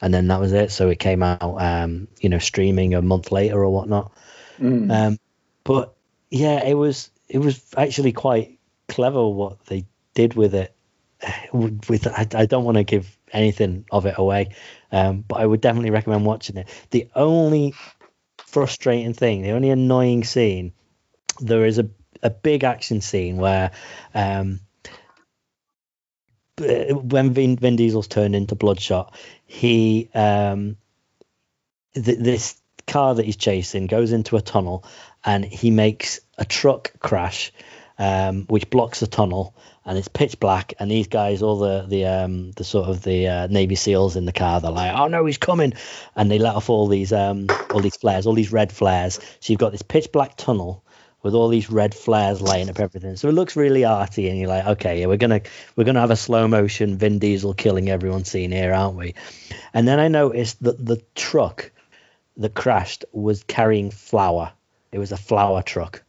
and then that was it. So it came out, um, you know, streaming a month later or whatnot. Mm. Um, but yeah, it was it was actually quite clever what they did with it. With I, I don't want to give anything of it away, um, but I would definitely recommend watching it. The only frustrating thing, the only annoying scene, there is a a big action scene where. Um, when Vin, Vin Diesel's turned into Bloodshot, he um, th- this car that he's chasing goes into a tunnel and he makes a truck crash um, which blocks the tunnel and it's pitch black and these guys all the the um the sort of the uh, navy seals in the car they're like oh no he's coming and they let off all these um all these flares all these red flares so you've got this pitch black tunnel with all these red flares lighting up everything so it looks really arty and you're like okay yeah we're gonna we're gonna have a slow motion vin diesel killing everyone scene here aren't we and then i noticed that the truck that crashed was carrying flour. It was a flour truck.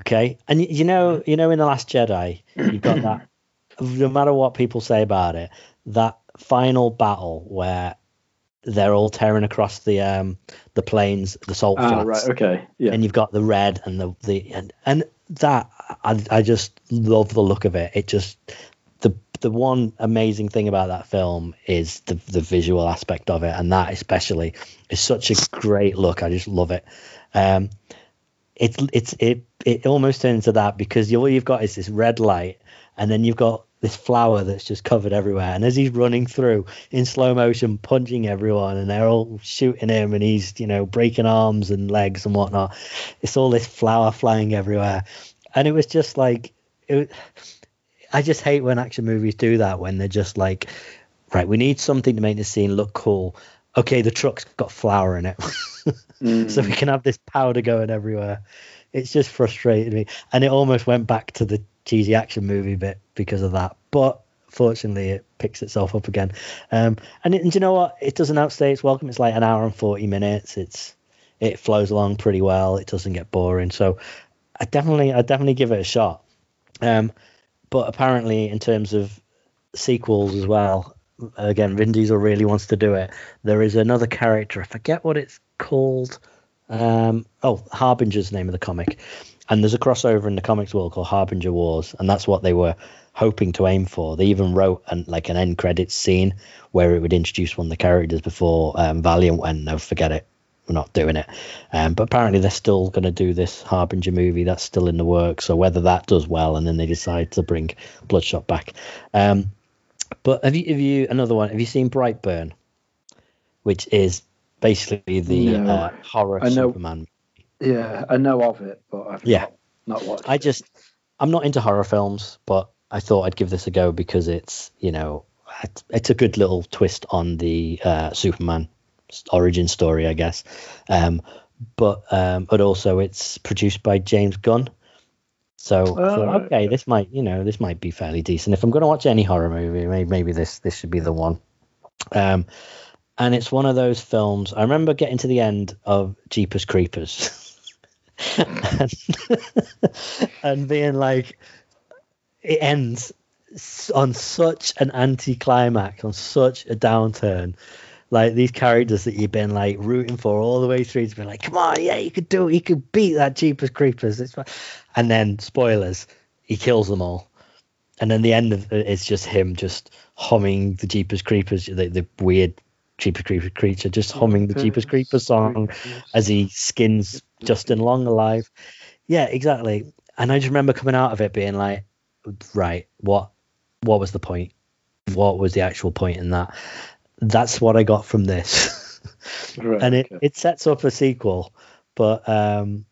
Okay, and you know, you know, in the Last Jedi, you've got that. No matter what people say about it, that final battle where they're all tearing across the um the plains, the salt Ah, flats, right. Okay. Yeah. and you've got the red and the the and and that I I just love the look of it. It just the the one amazing thing about that film is the the visual aspect of it, and that especially is such a great look. I just love it. Um, it's it's it it almost turns to that because all you've got is this red light, and then you've got this flour that's just covered everywhere. And as he's running through in slow motion, punching everyone, and they're all shooting him, and he's you know breaking arms and legs and whatnot. It's all this flour flying everywhere, and it was just like it. I just hate when action movies do that when they're just like, right, we need something to make the scene look cool. Okay, the truck's got flour in it, Mm. so we can have this powder going everywhere. It's just frustrated me, and it almost went back to the cheesy action movie bit because of that. But fortunately, it picks itself up again. Um, and, it, and you know what? It doesn't outstay its welcome. It's like an hour and forty minutes. It's it flows along pretty well. It doesn't get boring. So I definitely, I definitely give it a shot. Um, but apparently, in terms of sequels as well, again, Vin Diesel really wants to do it. There is another character, I forget what it's called. Um, oh, Harbinger's name of the comic, and there's a crossover in the comics world called Harbinger Wars, and that's what they were hoping to aim for. They even wrote an, like an end credits scene where it would introduce one of the characters before um, Valiant went, no, forget it, we're not doing it. Um, but apparently they're still going to do this Harbinger movie. That's still in the works. So whether that does well, and then they decide to bring Bloodshot back. Um, but have you have you another one? Have you seen Brightburn, which is basically the No. uh, horror I know- Superman? Yeah, I know of it, but I've Yeah. not, not watched. I it. just I'm not into horror films, but I thought I'd give this a go because it's you know it's, it's a good little twist on the uh, Superman origin story, I guess. Um, but um, but also it's produced by James Gunn. So Oh, right. okay, this might you know this might be fairly decent. If I'm going to watch any horror movie, maybe, maybe this this should be the one. Um, and it's one of those films. I remember getting to the end of Jeepers Creepers. and, and being like, it ends on such an anticlimax, on such a downturn. Like these characters that you've been like rooting for all the way through to be like, come on, yeah, you could do it, you could beat that Jeepers Creepers. It's fine. And then spoilers, he kills them all. And then the end of it is just him just humming the Jeepers Creepers, the, the weird Jeepers Creepers creature, just humming the Jeepers Creepers song as he skins Justin Long alive. Yeah, exactly. And I just remember coming out of it being like, right, what what was the point? What was the actual point in that? That's what I got from this. Right, and it, okay. it sets up a sequel, but um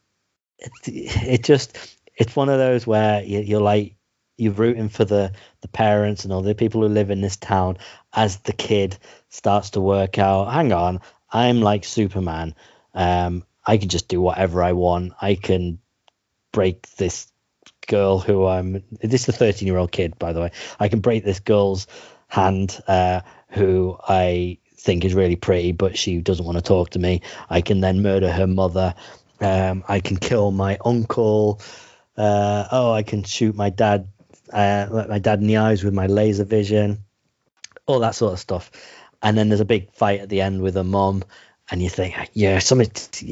it, it just it's one of those where you, you're like you're rooting for the the parents and all the people who live in this town as the kid starts to work out hang on i'm like superman um i can just do whatever i want i can break this girl who i'm this is a 13 year old kid by the way i can break this girl's hand uh who i think is really pretty but she doesn't want to talk to me i can then murder her mother um i can kill my uncle uh, oh, I can shoot my dad, uh, my dad in the eyes with my laser vision, all that sort of stuff. And then there's a big fight at the end with a mom, and you think, yeah, something.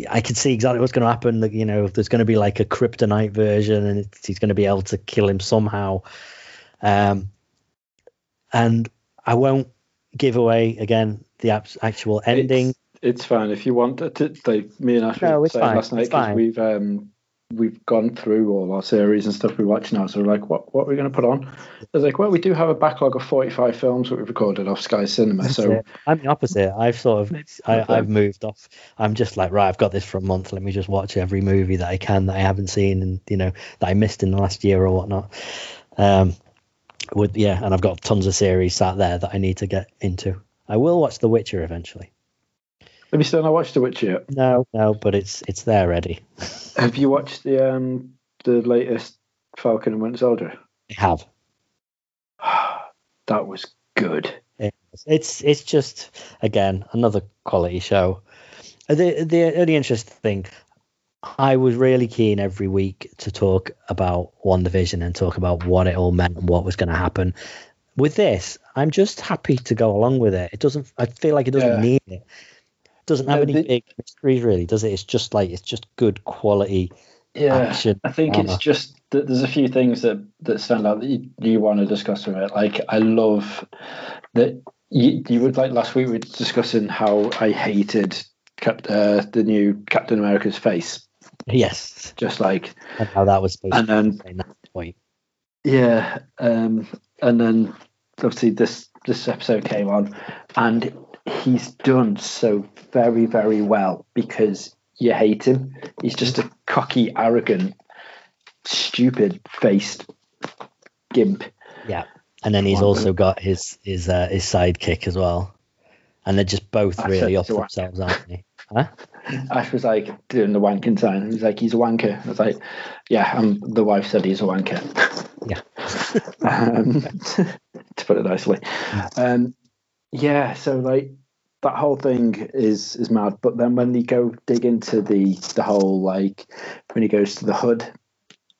I can see exactly what's going to happen. Like, you know, there's going to be like a kryptonite version, and he's going to be able to kill him somehow. Um, and I won't give away again the abs- actual ending. It's, it's fine if you want to. to like me and Ash No, were saying fine, last night because we've um we've gone through all our series and stuff we watch now. So we're like, what what are we going to put on? I was like, well, we do have a backlog of forty five films that we've recorded off Sky Cinema. That's so it. I'm the opposite. I've sort of I, I've moved off. I'm just like right. I've got this for a month. Let me just watch every movie that I can that I haven't seen and you know that I missed in the last year or whatnot. Um, would yeah, and I've got tons of series sat there that I need to get into. I will watch The Witcher eventually. have you still not watched The Witcher yet? No, no, but it's it's there ready. Have you watched the um the latest Falcon and Winter Soldier? I have. that was good. It's it's just again another quality show. The the only interesting thing, I was really keen every week to talk about WandaVision and talk about what it all meant and what was going to happen. With this, I'm just happy to go along with it. It doesn't. I feel like it doesn't Yeah. need it. it Doesn't have No, any the- big mysteries really, does it? It's just like it's just good quality Yeah, action. I think it's just that there's a few things that that stand out that you, you want to discuss from it. Like I love that you, you would like last week we were discussing how I hated Cap, uh, the new Captain America's face, Yes, just like and how that was supposed and to then be that point. yeah, um, and then obviously this this episode came on, and he's done so very very well because you hate him. He's just a cocky, arrogant, stupid faced gimp. Yeah, and then he's also got his his uh, his sidekick as well, and they're just both really off he's a wanker. themselves, aren't they? Huh? Ash was like doing the wanking sign. He's like, he's a wanker. I was like, yeah, um, the wife said he's a wanker. Yeah. um, to put it nicely. Um, yeah, so like that whole thing is is mad. But then when you go dig into the the whole like when he goes to the hood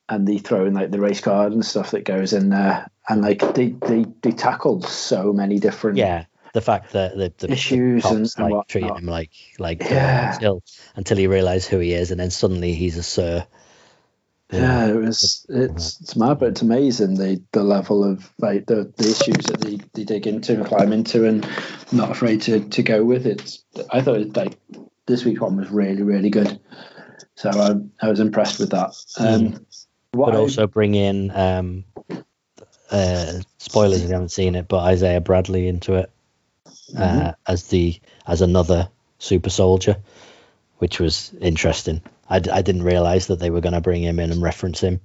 and they throw in like the race card and stuff that goes in there, and like they they they tackle so many different Yeah, the fact that the, the Issues the and- cops, and like whatnot. treating him like like Yeah. until until he realized who he is, and then suddenly he's a sir. Yeah, it was it's it's mad, but it's amazing the the level of like the, the issues that they, they dig into and climb into and not afraid to, to go with it. I thought it, like this week's one was really really good, so I, I was impressed with that. Um, what but I- also bring in um, uh, spoilers if you haven't seen it, but Isaiah Bradley into it uh, as the as another super soldier, which was interesting. I, d- I didn't realize that they were going to bring him in and reference him.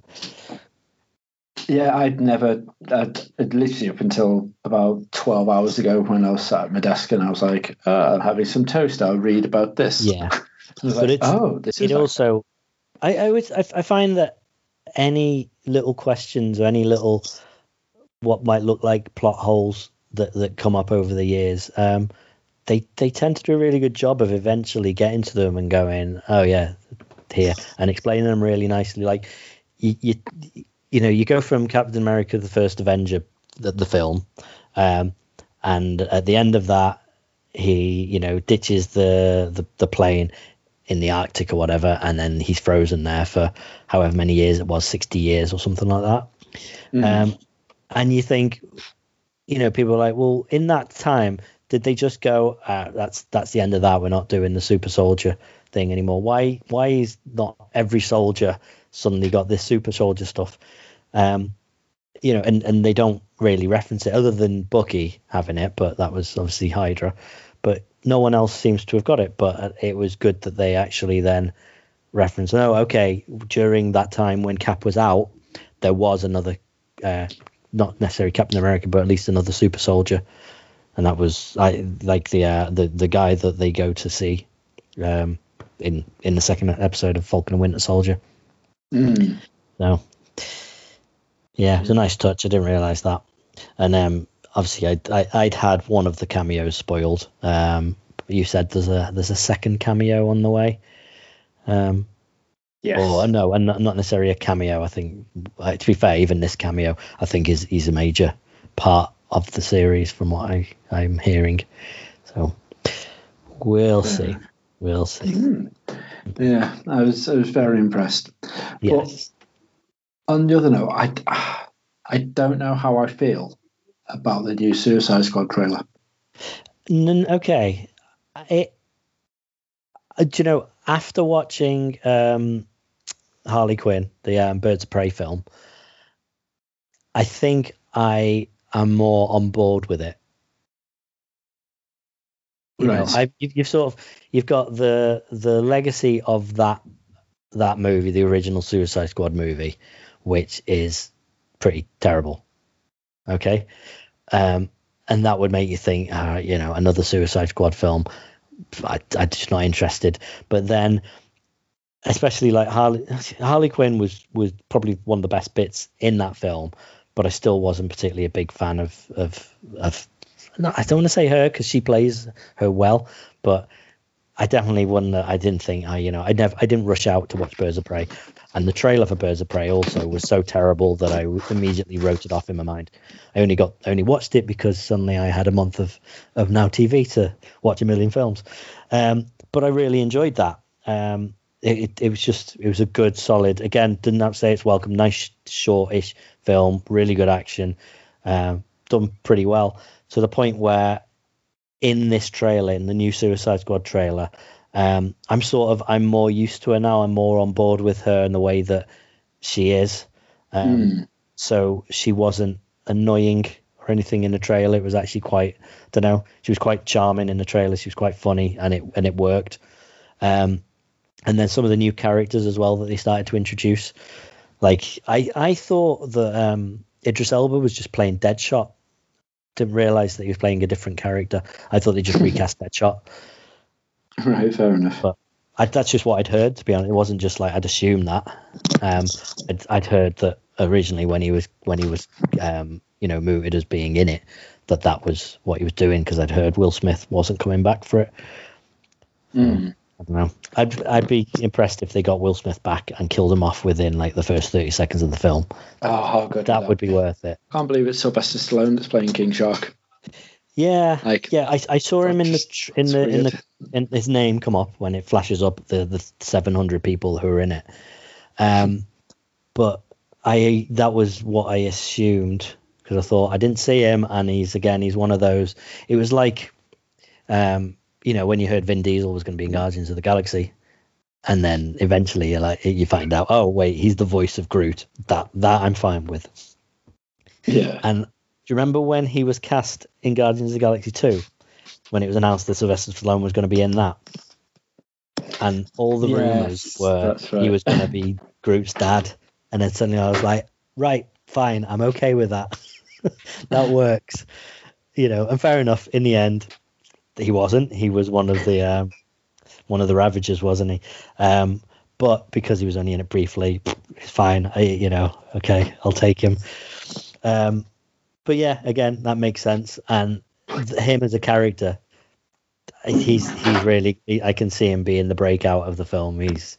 Yeah, I'd never, I'd, I'd literally up until about 12 hours ago when I was sat at my desk and I was like, oh, I'm having some toast. I'll read about this. Yeah, But like, it's- oh, this is it also I I would I, I find that any little questions or any little what might look like plot holes that that come up over the years um they they tend to do a really good job of eventually getting to them and going oh yeah here and explaining them really nicely like you you, you know you go from captain america the first avenger the, the film um and at the end of that he you know ditches the the, the plane in the Arctic or whatever, and then he's frozen there for however many years it was, sixty years or something like that. Mm. Um, and you think, you know, people are like, well, in that time, did they just go, uh, that's that's the end of that? We're not doing the super soldier thing anymore. Why why is not every soldier suddenly got this super soldier stuff? Um, you know, and and they don't really reference it other than Bucky having it, but that was obviously Hydra. But no one else seems to have got it. But it was good that they actually then reference. Oh, okay. During that time when Cap was out, there was another, uh, not necessarily Captain America, but at least another super soldier, and that was I like the uh, the the guy that they go to see, um, in in the second episode of Falcon and Winter Soldier. Mm. So, yeah, it was a nice touch. I didn't realize that. And um, obviously, I'd, I, I'd had one of the cameos spoiled. Um, you said there's a there's a second cameo on the way. Um, Yes. or no, and not, not necessarily a cameo. I think, uh, to be fair, even this cameo, I think is he's a major part of the series from what I I'm hearing. So we'll see. We'll see. Mm. Yeah, I was I was very impressed. Yes. On the other note, I I don't know how I feel about the new Suicide Squad trailer. N- okay. It, uh, do you know, after watching um, Harley Quinn, the um, Birds of Prey film, I think I am more on board with it. You know, Right. I you've, you've sort of you've got the the legacy of that that movie, the original Suicide Squad movie, which is pretty terrible. Okay, um, and that would make you think, uh, you know, another Suicide Squad film. I, I'm just not interested. But then, especially like Harley, Harley Quinn was was probably one of the best bits in that film, but I still wasn't particularly a big fan of of of. I don't want to say her because she plays her well, but I definitely wouldn't. I didn't think I, you know, I never, I didn't rush out to watch Birds of Prey, and the trailer for Birds of Prey also was so terrible that I immediately wrote it off in my mind. I only got, only watched it because suddenly I had a month of of Now TV to watch a million films, um, but I really enjoyed that. Um, it, it, was just, it was a good, solid. Again, didn't have to say it's welcome. Nice, shortish film, really good action, um, done pretty well to the point where in this trailer, in the new Suicide Squad trailer, um, I'm sort of I'm more used to her now. I'm more on board with her and the way that she is. Um, Mm. So she wasn't annoying or anything in the trailer. It was actually quite, I don't know, she was quite charming in the trailer. She was quite funny, and it and it worked. Um, and then some of the new characters as well that they started to introduce. Like I I thought that um, Idris Elba was just playing Deadshot didn't realize that he was playing a different character. I thought they just recast that shot. Right, fair enough. I, that's just what I'd heard. To be honest, it wasn't just like I'd assumed that. Um, I'd, I'd heard that originally when he was when he was um, you know mooted as being in it, that that was what he was doing because I'd heard Will Smith wasn't coming back for it. Mm. I don't know. I'd I'd be impressed if they got Will Smith back and killed him off within like the first thirty seconds of the film. Oh, how good That would be worth it. I can't believe it's Sylvester Stallone that's playing King Shark. Yeah, Like, yeah. I, I saw him in the just- tr- in the in the in his name come up when it flashes up the the seven hundred people who are in it. Um, but I that was what I assumed because I thought I didn't see him, and he's again he's one of those. It was like, um, you know, when you heard Vin Diesel was going to be in Guardians of the Galaxy, and then eventually you like you find out, oh wait, he's the voice of Groot. That that I'm fine with. Yeah. And do you remember when he was cast in Guardians of the Galaxy 2? When it was announced that Sylvester Stallone was going to be in that? And all the Yes, rumors were right. he was going to be Groot's dad. And then suddenly I was like, right, fine, I'm okay with that. that works. You know, and fair enough, in the end, he wasn't. He was one of the um, one of the Ravagers, wasn't he? Um, but because he was only in it briefly, it's fine. I, you know, okay, I'll take him. Um, but yeah, again, that makes sense. And him as a character, he's he's really. He, I can see him being the breakout of the film. He's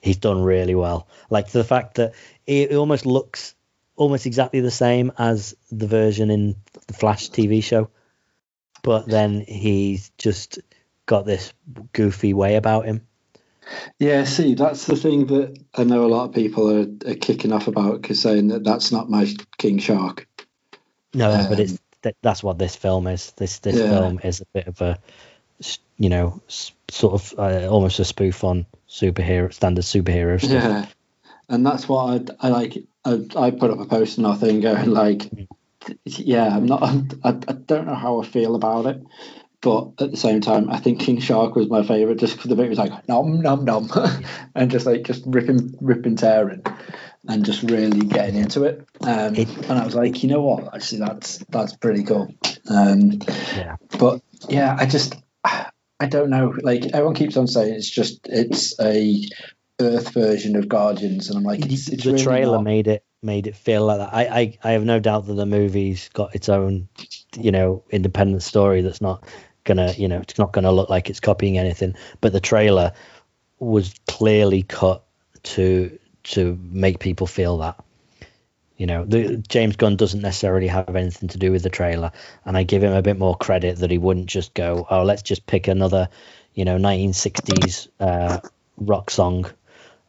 he's done really well. Like the fact that it almost looks almost exactly the same as the version in the Flash TV show, but then he's just got this goofy way about him. Yeah, see, that's the thing that I know a lot of people are, are kicking off about because saying that that's not my King Shark. No, but Um, it's that's what this film is. This this Yeah. film is a bit of a you know, sort of uh, almost a spoof on superhero standard superhero stuff. Yeah, and that's what I, I like. I, I put up a post and I thing going like, yeah, I'm not. I, I don't know how I feel about it, but at the same time, I think King Shark was my favorite just because the bit was like nom nom nom, and just like just ripping ripping tearing, and just really getting into it. Um, It- and I was like, you know what? Actually, that's that's pretty cool. Um, Yeah. but yeah, I just I don't know. Like everyone keeps on saying, it's just it's a Earth version of Guardians, and I'm like, it's, it's the really trailer not. made it made it feel like that. I, I I have no doubt that the movie's got its own, you know, independent story that's not gonna, you know, it's not gonna look like it's copying anything. But the trailer was clearly cut to to make people feel that. You know, the James Gunn doesn't necessarily have anything to do with the trailer, and I give him a bit more credit that he wouldn't just go, "Oh, let's just pick another, you know, 1960s uh, rock song,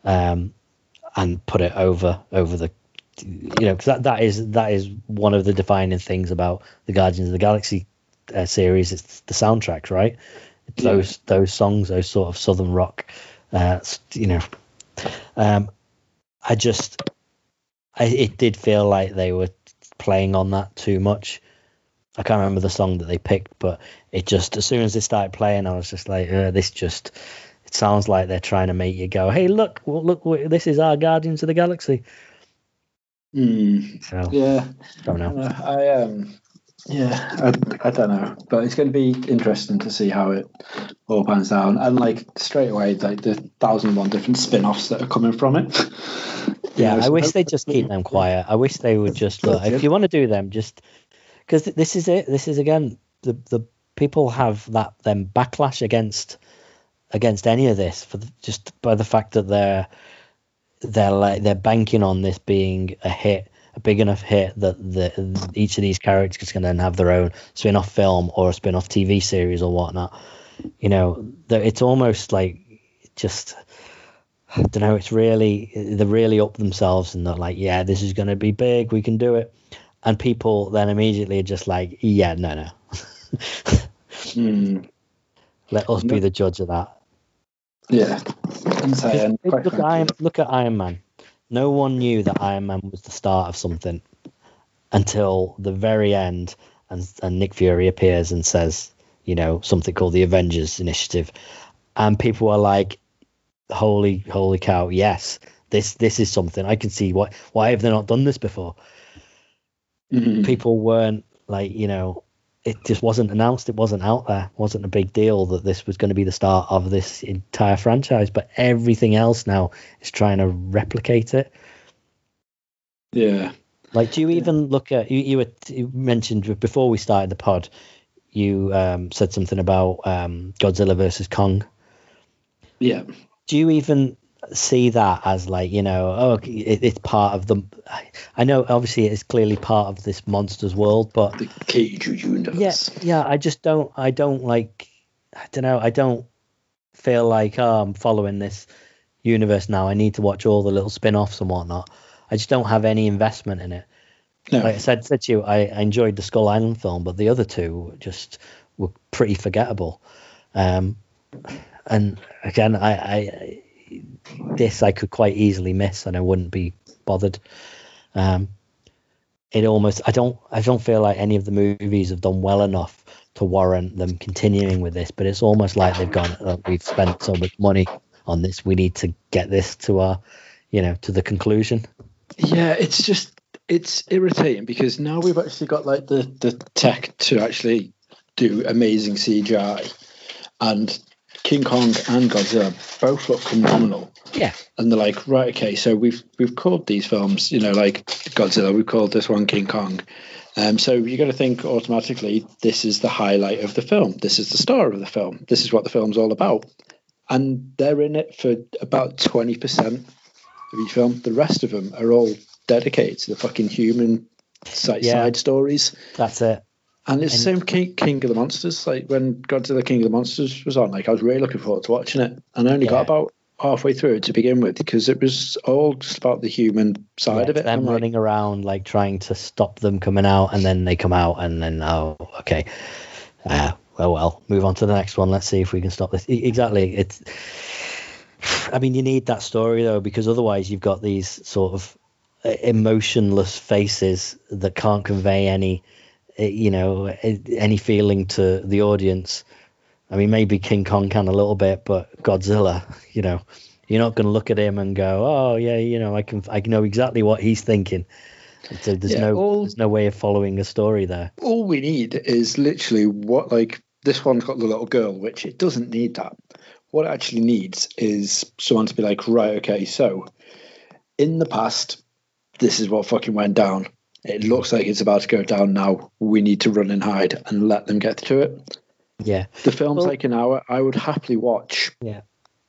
um, and put it over over the, you know, because that, that is that is one of the defining things about the Guardians of the Galaxy uh, series. It's the soundtracks, right? It's Yeah. those those songs, those sort of southern rock, uh, you know. Um, I just, I, it did feel like they were playing on that too much. I can't remember the song that they picked, but it just as soon as they started playing, I was just like, uh, this just. It sounds like they're trying to make you go, "Hey, look, well, look, this is our Guardians of the Galaxy." Mm, So yeah, don't know. Uh, I um, yeah, I, I don't know, but it's going to be interesting to see how it all pans down, and like straight away, like the thousand and one different spin-offs that are coming from it. Yeah, know, I wish they'd just keep them quiet. I wish they would just look. If you want to do them, just because this is it. This is again the the people have that them backlash against against any of this for the, just by the fact that they're they're like they're banking on this being a hit, a big enough hit that the each of these characters can then have their own spin-off film or a spin-off TV series or whatnot. You know, that it's almost like just. I don't know. It's really they're really up themselves and they're like, yeah, this is going to be big. We can do it. And people then immediately are just like, yeah, no, no. Mm, Let us be the judge of that. Yeah, and so, and quite look, at Iron, look at Iron Man. No one knew that Iron Man was the start of something until the very end, and, and Nick Fury appears and says, you know, something called the Avengers Initiative, and people are like, "Holy, holy cow! Yes, this this is something. I can see why why have they not done this before?" mm, People weren't like, you know, it just wasn't announced. It wasn't out there. It wasn't a big deal that this was going to be the start of this entire franchise. But everything else now is trying to replicate it. yeah, Like, do you even look at you? You, were, you mentioned before we started the pod, you um, said something about um, Godzilla versus Kong. Yeah. do you even see that as like you know oh it, it's part of the i know obviously it's clearly part of this monsters world but The Cage universe. yeah yeah i just don't i don't like i don't know i don't feel like oh i'm following this universe now i need to watch all the little spin-offs and whatnot i just don't have any investment in it No. like i said, said to you I, I enjoyed the skull island film but the other two just were pretty forgettable um and again i i this I could quite easily miss, and I wouldn't be bothered. Um, it almost I don't I don't feel like any of the movies have done well enough to warrant them continuing with this. But it's almost like they've gone. "Oh, we've spent so much money on this. We need to get this to our, you know, to the conclusion. Yeah, it's just it's irritating because now we've actually got like the the tech to actually do amazing CGI, and King Kong and Godzilla both look phenomenal. Yeah, And they're like, right, okay, so we've we've called these films, you know, like Godzilla, we've called this one King Kong. Um, so you got to think automatically, this is the highlight of the film. This is the star of the film. This is what the film's all about. And they're in it for about twenty percent of each film. The rest of them are all dedicated to the fucking human side, Yeah. side stories. that's it. And it's the same King, King of the Monsters. Like when Godzilla King of the Monsters was on, like I was really looking forward to watching it, and I only Yeah. got about halfway through it to begin with because it was all just about the human side Yeah, of it. them I'm like, running around like trying to stop them coming out, and then they come out, and then oh, okay, uh, well, well, move on to the next one. Let's see if we can stop this. Exactly, it's. I mean, you need that story though, because otherwise you've got these sort of uh, emotionless faces that can't convey any, you know, uh, any feeling to the audience. I mean, maybe King Kong can a little bit, but Godzilla, you know, you're not going to look at him and go, "Oh, yeah, you know, I can, I know exactly what he's thinking." So there's Yeah, no, all- there's no way of following a story there. all we need is literally what like this one's got the little girl, which it doesn't need that. What it actually needs is someone to be like, right, okay, so in the past, this is what fucking went down. It looks like it's about to go down now. We need to run and hide and let them get to it. Yeah, The film's Well- like an hour. I would happily watch, yeah,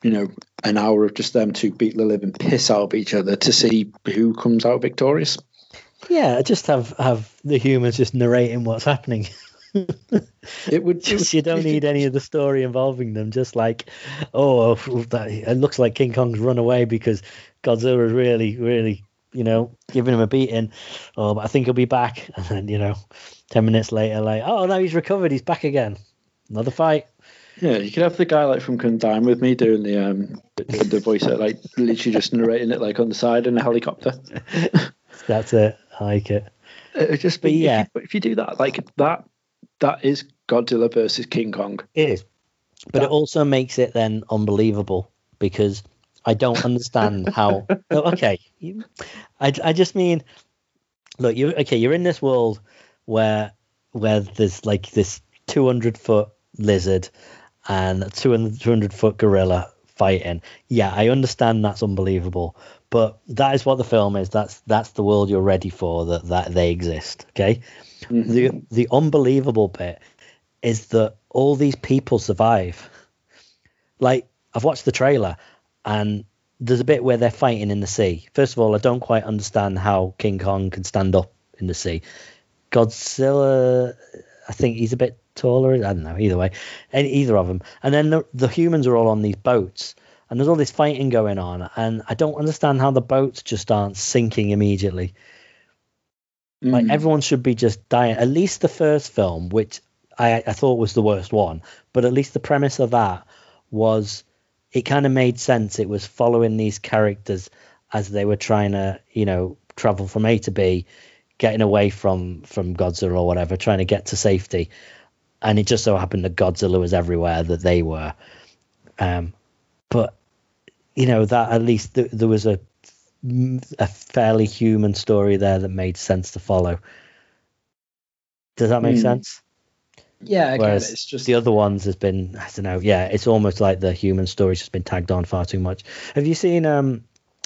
you know, an hour of just them two beat the living piss out of each other to see who comes out victorious. yeah. Just have have the humans just narrating what's happening. It would. Just you don't need any of the story involving them. Just like, oh, that, it looks like King Kong's run away because Godzilla is really, really, you know, giving him a beating. Oh, but I think he'll be back. And then you know, ten minutes later, like, oh, now he's recovered. He's back again. Another fight. Yeah, you could have the guy like from Come Dine with Me doing the um the, the voice like literally just narrating it like on the side in a helicopter. That's it. I like it. It would just be yeah. If you, if you do that, like that, that is Godzilla versus King Kong. It is. But it also makes it then unbelievable because I don't understand how. Oh, okay, you, I I just mean, look, you okay? You're in this world where where there's like this 200 foot lizard and 200, 200 foot gorilla fighting. Yeah, I understand that's unbelievable, but that is what the film is. That's that's the world you're ready for. That that they exist. Okay. Mm-hmm. The the unbelievable bit is that all these people survive. Like I've watched the trailer, and there's a bit where they're fighting in the sea. First of all, I don't quite understand how King Kong can stand up in the sea. Godzilla, I think he's a bit taller. I don't know. Either way, any, either of them. And then the, the humans are all on these boats, and there's all this fighting going on, and I don't understand how the boats just aren't sinking immediately. Like Mm. everyone should be just dying. At least the first film, which I, I thought was the worst one, but at least the premise of that was it kind of made sense. It was following these characters as they were trying to, you know, travel from A to B, getting away from from Godzilla or whatever, trying to get to safety. And it just so happened that Godzilla was everywhere that they were. Um, but you know that at least th- there was a a fairly human story there that made sense to follow. Does that make Hmm. sense? Yeah, again, Whereas it's just the other ones has been I don't know, yeah, it's almost like the human story's just been tagged on far too much. Have you seen um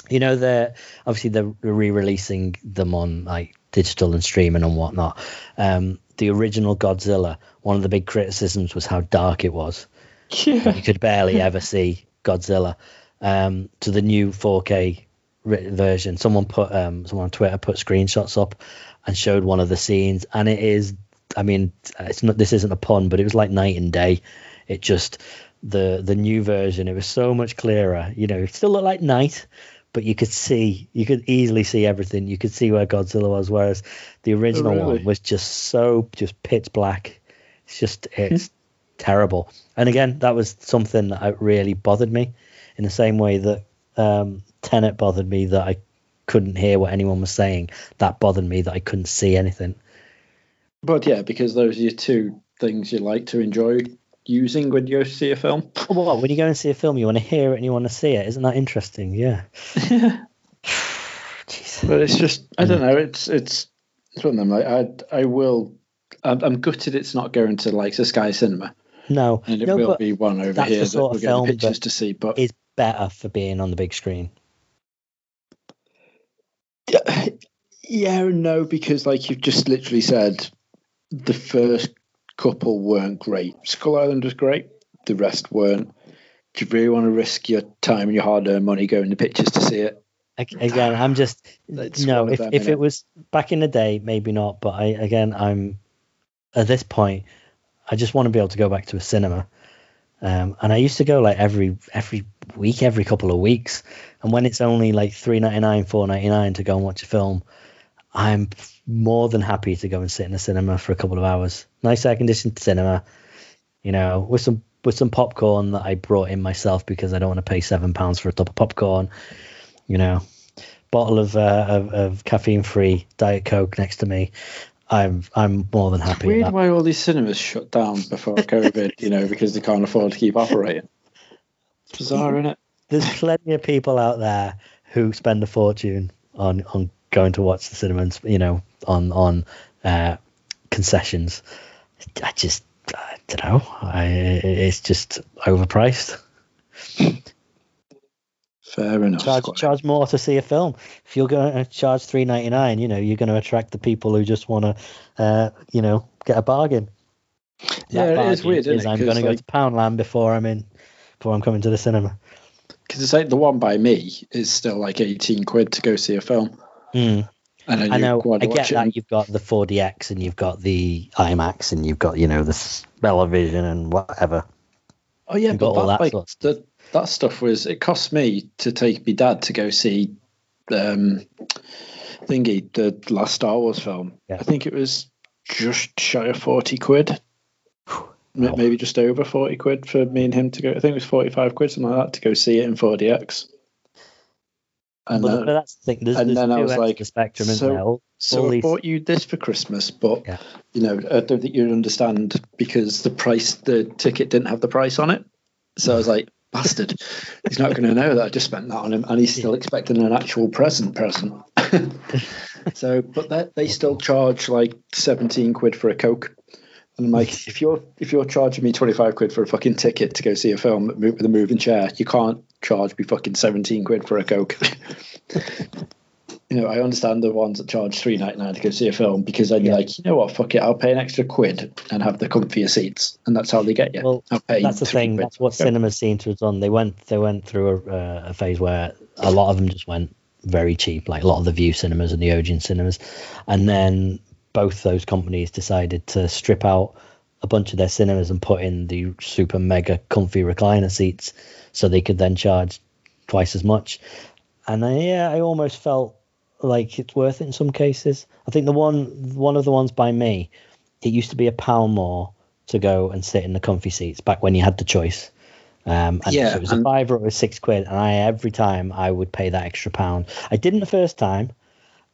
you know they're obviously they're re-releasing them on like digital and streaming and whatnot. Um the original Godzilla, one of the big criticisms was how dark it was. yeah. You could barely ever see Godzilla um, to the new 4K version. Someone put um, someone on Twitter put screenshots up and showed one of the scenes, and it is. I mean, it's not. This isn't a pun, but it was like night and day. It just the the new version. It was so much clearer. You know, it still looked like night, but you could see, you could easily see everything. You could see where Godzilla was, whereas the original really? one was just so just pitch black. It's just it's terrible. And again, that was something that really bothered me, in the same way that um, Tenet bothered me that I couldn't hear what anyone was saying. That bothered me that I couldn't see anything. But yeah, because those are your two things you like to enjoy using when you go see a film. Well, when you go and see a film, you want to hear it and you want to see it. Isn't that interesting? Yeah. Jeez. But it's just I don't know. It's it's it's one of them. Like I I will. I'm, I'm gutted it's not going to like the Sky Cinema, No, and it no, will be one over here that we're getting pictures to see. But it's better for being on the big screen. yeah, yeah, no, because like you've just literally said, the first couple weren't great. Skull Island was great. The rest weren't. Do you really want to risk your time and your hard-earned money going to pictures to see it? Again, I'm just It's no. If if it was back in the day, maybe not. But I again, I'm at this point. I just want to be able to go back to a cinema. Um, and I used to go like every every week, every couple of weeks. And when it's only like three ninety nine, four ninety nine to go and watch a film, I'm more than happy to go and sit in the cinema for a couple of hours. Nice air conditioned cinema, you know, with some with some popcorn that I brought in myself because I don't want to pay seven pounds for a tub of popcorn. You know, bottle of uh, of, of caffeine free diet coke next to me. I'm I'm more than happy. with Weird why all these cinemas shut down before COVID, you know, because they can't afford to keep operating. It's bizarre, isn't it? There's plenty of people out there who spend a fortune on on going to watch the cinema, and, you know, on on uh, concessions. I just I don't know. I, it's just overpriced. Fair enough. Charge charge more to see a film. If you're going to charge three ninety nine, you know you're going to attract the people who just want to, uh, you know, get a bargain. Yeah, That it is bargain weird, isn't is it? I'm going to go to Poundland before I'm in, before I'm coming to the cinema. Because it's like the one by me is still like 18 quid to go see a film. Mm. I know. I get that you've got the 4DX and you've got the IMAX and you've got you know the Smell-O-Vision and whatever. Oh yeah, You've but that, that like, sort of the, that stuff was it cost me to take my dad to go see um thingy the last Star Wars film. Yeah. I think it was just shy of forty quid. Maybe just over forty quid for me and him to go. I think it was forty five quid something like that to go see it in 4DX. And But, uh, but that's the thing. There's, and there's then I was like, the spectrum, so-? All, So all I these- bought you this for Christmas, but Yeah. you know, I don't think you'd understand because the price, the ticket didn't have the price on it. So I was like, bastard, he's not going to know that I just spent that on him, and he's still expecting an actual present present. so, but they, they still charge like seventeen quid for a coke. And I'm like, if you're if you're charging me twenty five quid for a fucking ticket to go see a film with a moving chair, you can't charge me fucking seventeen quid for a coke. you know, I understand the ones that charge three ninety nine to go see a film because then you're Yeah. like, you know what, fuck it, I'll pay an extra quid and have the comfier seats, and that's how they get you. Well, I'll pay that's the thing. That's what for a coke. cinemas seem to have done. They went they went through a, uh, a phase where a lot of them just went very cheap, like a lot of the Vue cinemas and the Odeon cinemas, and then both those companies decided to strip out a bunch of their cinemas and put in the super mega comfy recliner seats, so they could then charge twice as much. And I, yeah, I almost felt like it's worth it in some cases. I think the one one of the ones by me, it used to be a pound more to go and sit in the comfy seats back when you had the choice. Um, and Yeah, so it was a and- five or it was six quid, and I every time I would pay that extra pound. I didn't the first time,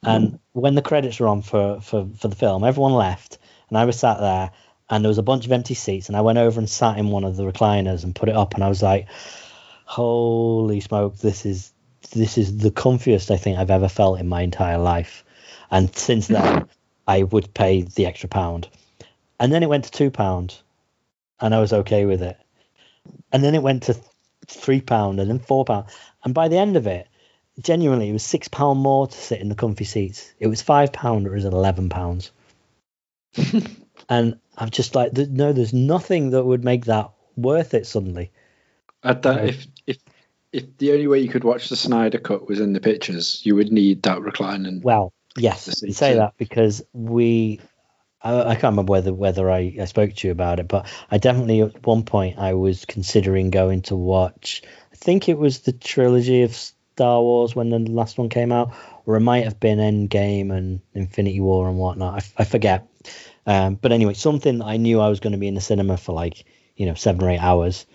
and when the credits were on for, for for the film, everyone left, and I was sat there, and there was a bunch of empty seats, and I went over and sat in one of the recliners and put it up, and I was like, "Holy smoke! This is this is the comfiest I think I've ever felt in my entire life." And since then, I would pay the extra pound, and then it went to two pound, and I was okay with it, and then it went to three pound, and then four pound, and by the end of it, genuinely, it was six pound more to sit in the comfy seats. It was five pound, or it was eleven pounds, and I'm just like, no, there's nothing that would make that worth it suddenly. At that, if if if the only way you could watch the Snyder cut was in the pictures, you would need that reclining. Well, yes, you say that because we. I, I can't remember whether whether I, I spoke to you about it, but I definitely at one point I was considering going to watch. I think it was the trilogy of Star Wars when the last one came out, or it might have been Endgame and Infinity War and whatnot. I forget. Um, but anyway, something that I knew I was going to be in the cinema for like you know seven or eight hours.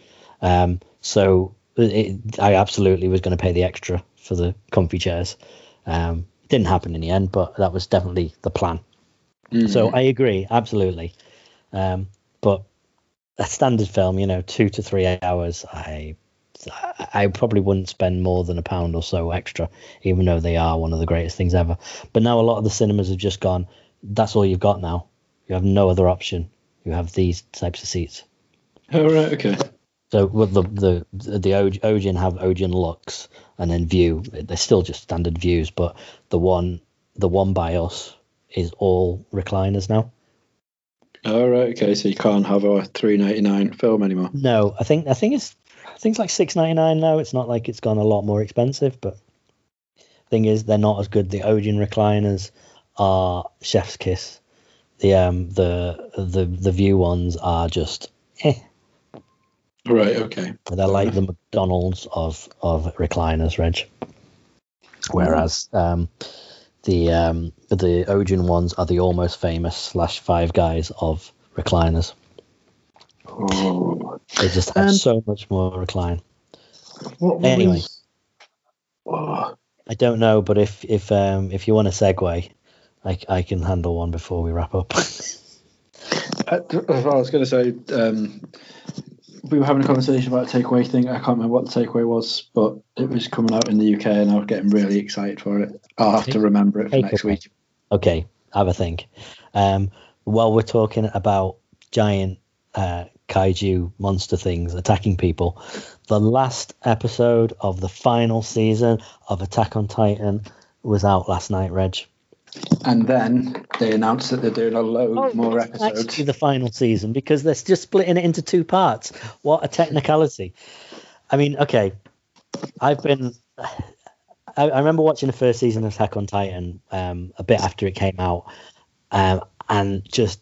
Um, so it, I absolutely was going to pay the extra for the comfy chairs. Um, didn't happen in the end, but that was definitely the plan. So I agree, absolutely. Um, but a standard film, you know, two to three hours, I I probably wouldn't spend more than a pound or so extra, even though they are one of the greatest things ever. But now a lot of the cinemas have just gone. That's all you've got now. You have no other option. You have these types of seats. Oh right, okay. So with the the the Og- Odeon have Odeon Luxe and then Vue. They're still just standard views, but the one the one by us is all recliners now. Oh right, okay. So you can't have a three ninety nine film anymore. No, I think I think it's I think it's like six ninety nine now. It's not like it's gone a lot more expensive, but thing is they're not as good. The Odeon recliners are chef's kiss. The um the the the Vue ones are just eh. Right, okay. They're like the McDonald's of of recliners, Reg. Whereas um, the um, the Odeon ones are the almost famous slash Five Guys of recliners. Oh, They just have Um, so much more recline. what was- Anyway. Oh, I don't know, but if if um, if you want a segue, I, I can handle one before we wrap up. I, I was going to say, um, we were having a conversation about a takeaway thing. I can't remember what the takeaway was, but it was coming out in the UK, and I was getting really excited for it. I'll have to remember it for next week. okay, have a think. Um, while we're talking about giant uh, kaiju monster things attacking people, the last episode of the final season of Attack on Titan was out last night, Reg. And then they announced that they're doing a load more episodes. Actually, the final season because they're just splitting it into two parts. What a technicality! I mean, okay, I've been. I, I remember watching the first season of Attack on Titan um, a bit after it came out, um, and just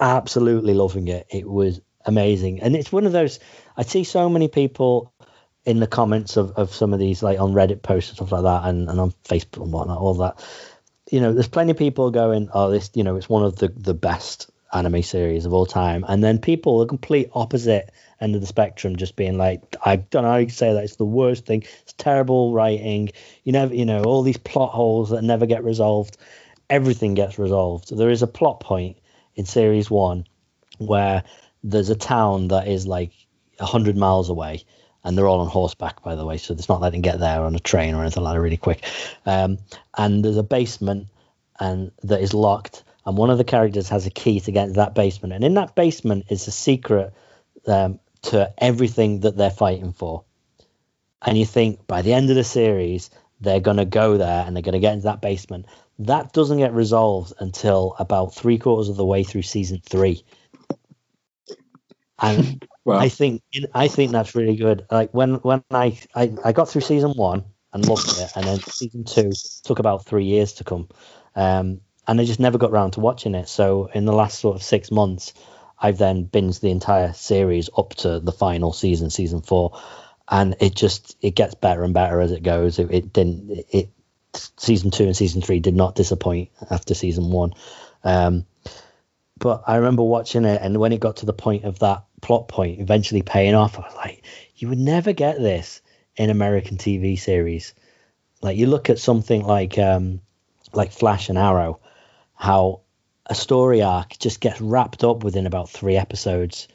absolutely loving it. It was amazing, and it's one of those. I see so many people in the comments of, of some of these, like on Reddit posts and stuff like that, and, and on Facebook and whatnot, all that you know, there's plenty of people going, oh, this, you know, it's one of the, the best anime series of all time. And then people, the complete opposite end of the spectrum, just being like, I don't know how you say that. It's the worst thing. It's terrible writing. You never, you know, all these plot holes that never get resolved. Everything gets resolved. There is a plot point in series one where there's a town that is like 100 miles away and they're all on horseback by the way so it's not letting get there on a train or anything like that really quick. Um, and there's a basement and that is locked. And one of the characters has a key to get into that basement. And in that basement is a secret um, to everything that they're fighting for. And you think by the end of the series they're going to go there and they're going to get into that basement. That doesn't get resolved until about three quarters of the way through season three. And I think I think that's really good. Like when when I, I I got through season one and loved it, and then season two took about three years to come, um, and I just never got around to watching it. So in the last sort of six months, I've then binged the entire series up to the final season, season four, and it just it gets better and better as it goes. It, it didn't it season two and season three did not disappoint after season one. Um, but I remember watching it, and when it got to the point of that plot point eventually paying off, I was like, you would never get this in American TV series. Like you look at something like um, like Flash and Arrow, how a story arc just gets wrapped up within about three episodes.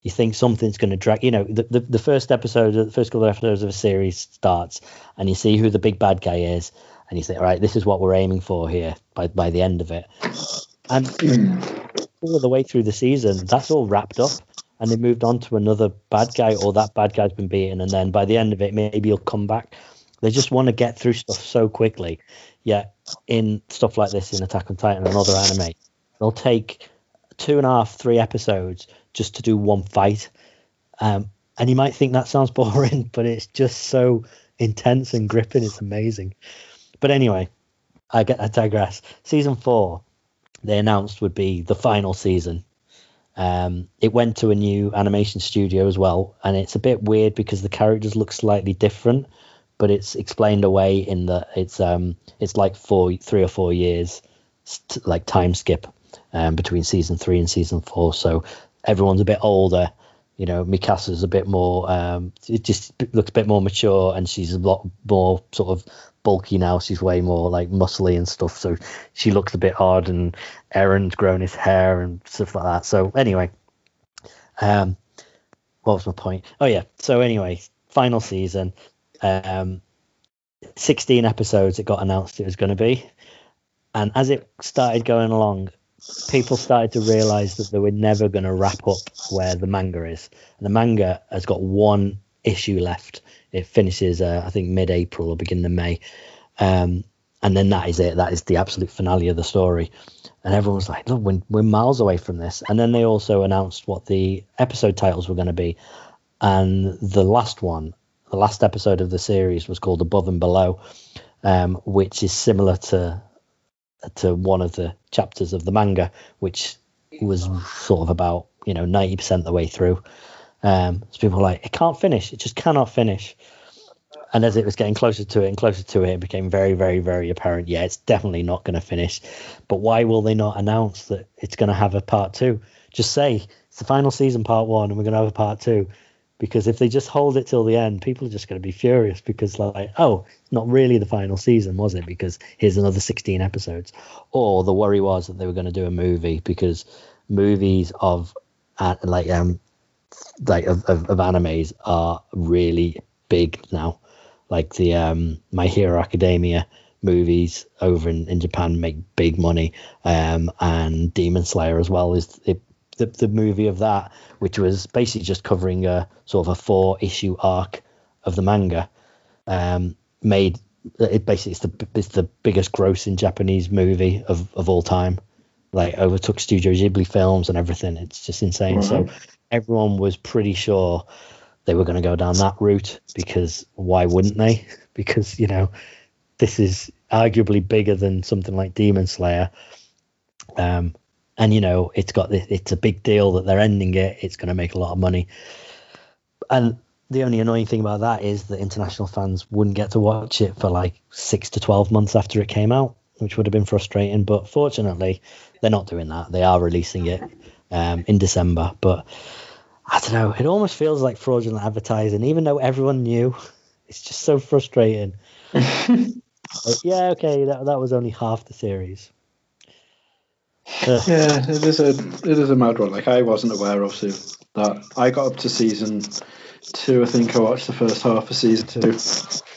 You think something's going to drag, you know, the, the, the first episode, the first couple of episodes of a series starts, and you see who the big bad guy is, and you think, all right, this is what we're aiming for here by by the end of it. And all the way through the season, that's all wrapped up, and they moved on to another bad guy, or that bad guy's been beaten, and then by the end of it, maybe he'll come back. They just want to get through stuff so quickly. Yet in stuff like this, in Attack on Titan and other anime, they'll take two and a half, three episodes just to do one fight. Um, And you might think that sounds boring, but it's just so intense and gripping. It's amazing. But anyway, I get I digress. Season four, they announced would be the final season. Um, it went to a new animation studio as well, and it's a bit weird because the characters look slightly different, but it's explained away in that it's um it's like four three or four years st- like time skip um, between season three and season four. So everyone's a bit older. You know, Mikasa's a bit more. Um, it just looks a bit more mature, and she's a lot more sort of bulky now. She's way more like muscly and stuff. So she looks a bit odd, and Eren's grown his hair and stuff like that. So anyway, um, what was my point? Oh yeah. So anyway, final season, um, sixteen episodes. It got announced it was going to be, and as it started going along, people started to realize that they were never going to wrap up where the manga is. And the manga has got one issue left. It finishes, uh, I think, mid-April or beginning of May, um, and then that is it. That is the absolute finale of the story. And everyone was like, "Look, we're, we're miles away from this." And then they also announced what the episode titles were going to be, and the last one, the last episode of the series, was called Above and Below, um, which is similar to to one of the chapters of the manga, which was sort of about you know ninety percent the way through. Um, so people were like, it can't finish. It just cannot finish. And as it was getting closer to it and closer to it, it became very, very, very apparent. Yeah, it's definitely not going to finish. But why will they not announce that it's going to have a part two? Just say it's the final season, part one, and we're going to have a part two. Because if they just hold it till the end, people are just going to be furious because, like, oh, not really the final season, was it? Because here's another 16 episodes. Or the worry was that they were going to do a movie because movies of uh, like um like of, of, of animes are really big now. Like the um My Hero Academia movies over in, in Japan make big money. Um and Demon Slayer as well is it, the the movie of that, which was basically just covering a sort of a four issue arc of the manga. Um made it basically it's the it's the biggest grossing Japanese movie of, of all time. Like overtook Studio Ghibli films and everything. It's just insane. So everyone was pretty sure they were going to go down that route because why wouldn't they? Because you know this is arguably bigger than something like Demon Slayer. Um, and you know it's got this, it's a big deal that they're ending it. It's going to make a lot of money. And the only annoying thing about that is that international fans wouldn't get to watch it for like six to 12 months after it came out, which would have been frustrating. But fortunately, they're not doing that. They are releasing it um, in December. But I don't know. It almost feels like fraudulent advertising, even though everyone knew. It's just so frustrating. Yeah, okay, that, that was only half the series. Uh, Yeah, it is a it is a mad one. Like I wasn't aware of that. I got up to season two. I think I watched the first half of season two,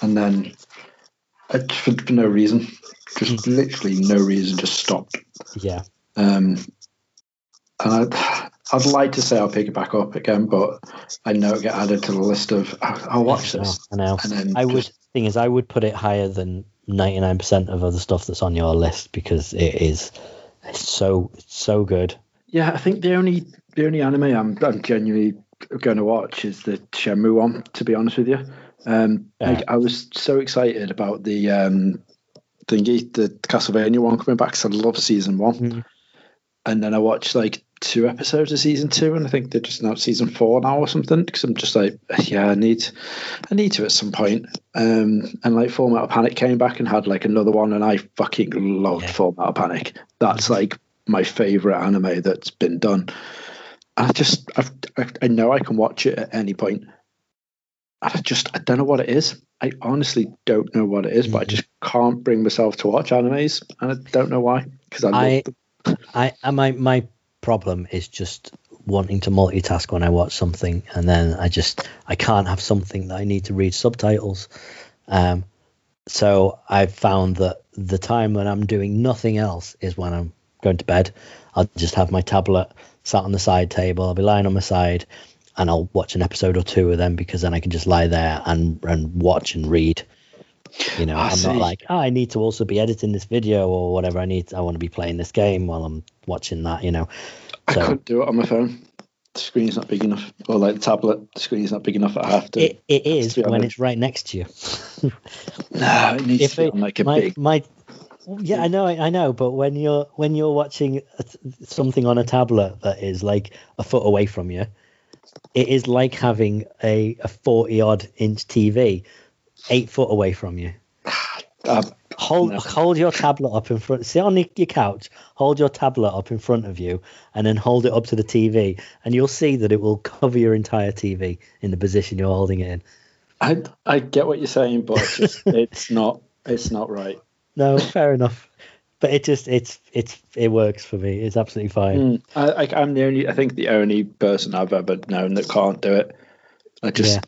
and then for, for no reason, just literally no reason, just stopped. yeah. Um, and I'd, I'd like to say I'll pick it back up again, but I know it get added to the list of I'll, watch this. I know. And then I would thing is I would put it higher than ninety nine percent of other stuff that's on your list because it is it's so it's so good. Yeah, I think the only the only anime I'm I'm genuinely going to watch is the Shenmue one. To be honest with you, um, Yeah. like, I was so excited about the um, thingy, the Castlevania one coming back. 'cause I love season one, Mhm. and then I watched like two episodes of season two, and I think they're just announced season four now or something. Because I'm just like, yeah, I need, I need to at some point. Um, and like Full Metal Panic came back and had like another one, and I fucking loved Yeah. Full Metal Panic. That's like my favorite anime that's been done. I just, I've, I, I know I can watch it at any point. I just, I don't know what it is. I honestly don't know what it is, but I Mhm. just can't bring myself to watch animes, and I don't know why. Because I, I- I, I my my problem is just wanting to multitask when I watch something, and then I just I can't have something that I need to read subtitles. Um, so I've found that the time when I'm doing nothing else is when I'm going to bed. I'll just have my tablet sat on the side table. I'll be lying on my side, and I'll watch an episode or two of them because then I can just lie there and and watch and read. You know, I I'm not like, oh, I need to also be editing this video or whatever. I need, I want to be playing this game while I'm watching that. You know, I so couldn't do it on my phone. the screen's not big enough, or like the tablet, the screen's not big enough. I have to. It, it is be when it's right next to you. no, it needs if to be it- on like a my, big. my yeah i know i know but when you're when you're watching something on a tablet that is like a foot away from you it is like having a, a 40 odd inch tv eight foot away from you Uh, hold No. hold your tablet up in front sit on your your couch hold your tablet up in front of you and then hold it up to the tv and you'll see that it will cover your entire tv in the position you're holding it in I I get what you're saying, but it's, just, it's not it's not right. no fair enough but it just it's it's it works for me it's absolutely fine Mm, I, I'm the only I think the only person I've ever known that can't do it. I just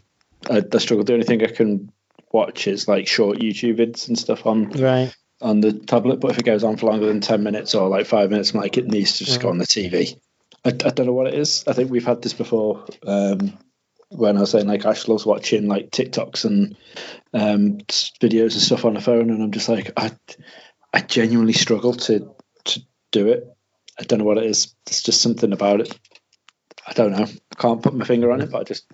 I, I struggle. The only thing I can watch is like short YouTube vids and stuff on right on the tablet. But if it goes on for longer than ten minutes or like five minutes, I'm like it needs to just go on the TV. I, I don't know what it is. I think we've had this before. Um, when I was saying like Ash loves watching like TikToks and um, videos and stuff on the phone, and I'm just like I I genuinely struggle to to do it. I don't know what it is. It's just something about it. I don't know. I can't put my finger on it, but I just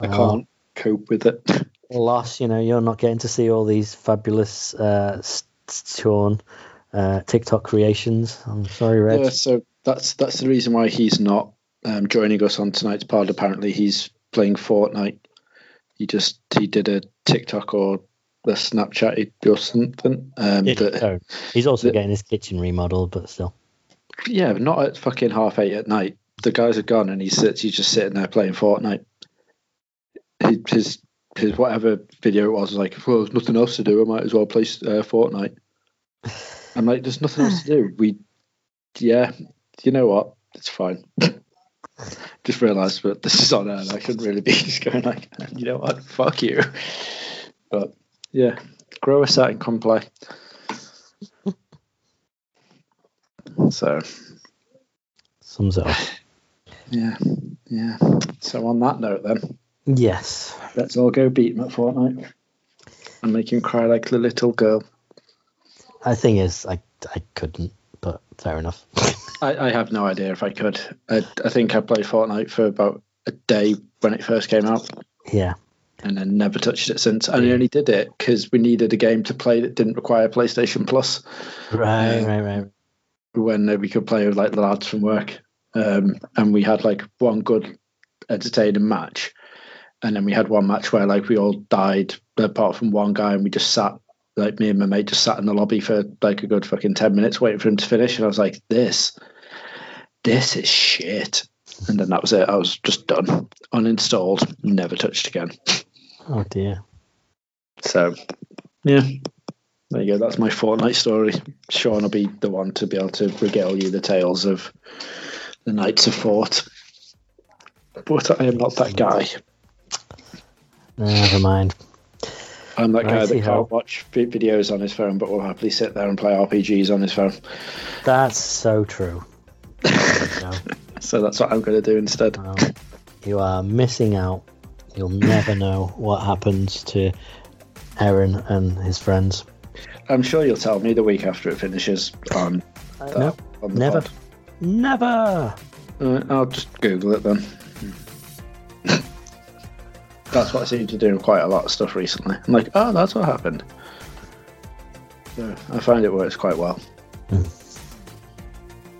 I Oh. can't cope with it. loss. You know, you're not getting to see all these fabulous uh, Sean uh, TikTok creations. I'm sorry, Reg. Yeah, so that's that's the reason why he's not um, joining us on tonight's pod. Apparently, he's playing Fortnite. He just he did a TikTok or a Snapchat or something. Um, Yeah, that, he's also the- getting his kitchen remodeled, but still. yeah, but not at fucking half eight at night. The guys are gone, and he sits. He's just sitting there playing Fortnite. He, his his whatever video it was was like, well, there's nothing else to do. I might as well play uh, Fortnite. I'm like, there's nothing else to do. We, yeah, you know what? It's fine. just realised, but this is on air, and I shouldn't really be just going like, you know what? Fuck you. But yeah, grow a set and come play. So Sums it up. yeah, yeah. So on that note, then Yes. let's all go beat him at Fortnite and make him cry like the little girl. The thing is, I, I couldn't, but fair enough. I, I have no idea if I could. I, I think I played Fortnite for about a day when it first came out, yeah. And then never touched it since. And I only did it because we needed a game to play that didn't require PlayStation Plus. Right, Yeah. right, right. when we could play with like the lads from work. Um, and we had like one good entertaining match. And then we had one match where like we all died apart from one guy and we just sat like me and my mate just sat in the lobby for like a good fucking 10 minutes waiting for him to finish. And I was like, this, this is shit. And then that was it. I was just done. Uninstalled, never touched again. Oh dear. So, yeah, there you go. That's my Fortnite story. Sean will be the one to be able to regale you the tales of the Knights of Fort. But I am not that guy. Never mind. I'm that guy that can't watch videos on his phone, but will happily sit there and play RPGs on his phone. That's so true. So that's what I'm going to do instead. no. You are missing out. You'll never know what happens to Eren and his friends. I'm sure you'll tell me the week after it finishes on, that, no, on never. pod. Never. Uh, I'll just Google it then. that's what I seem to do in quite a lot of stuff recently. I'm like, oh, that's what happened. So I find it works quite well. Hmm.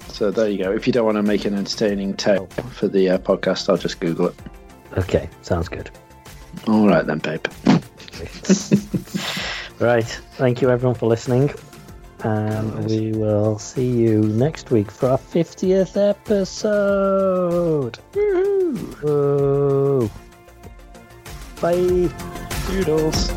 So there you go. If you don't want to make an entertaining tale for the uh, podcast, I'll just Google it. Okay, sounds good. All right then, babe. right. Thank you everyone for listening. And we will see you next week for our 50th episode. Woo! Bye. Doodles.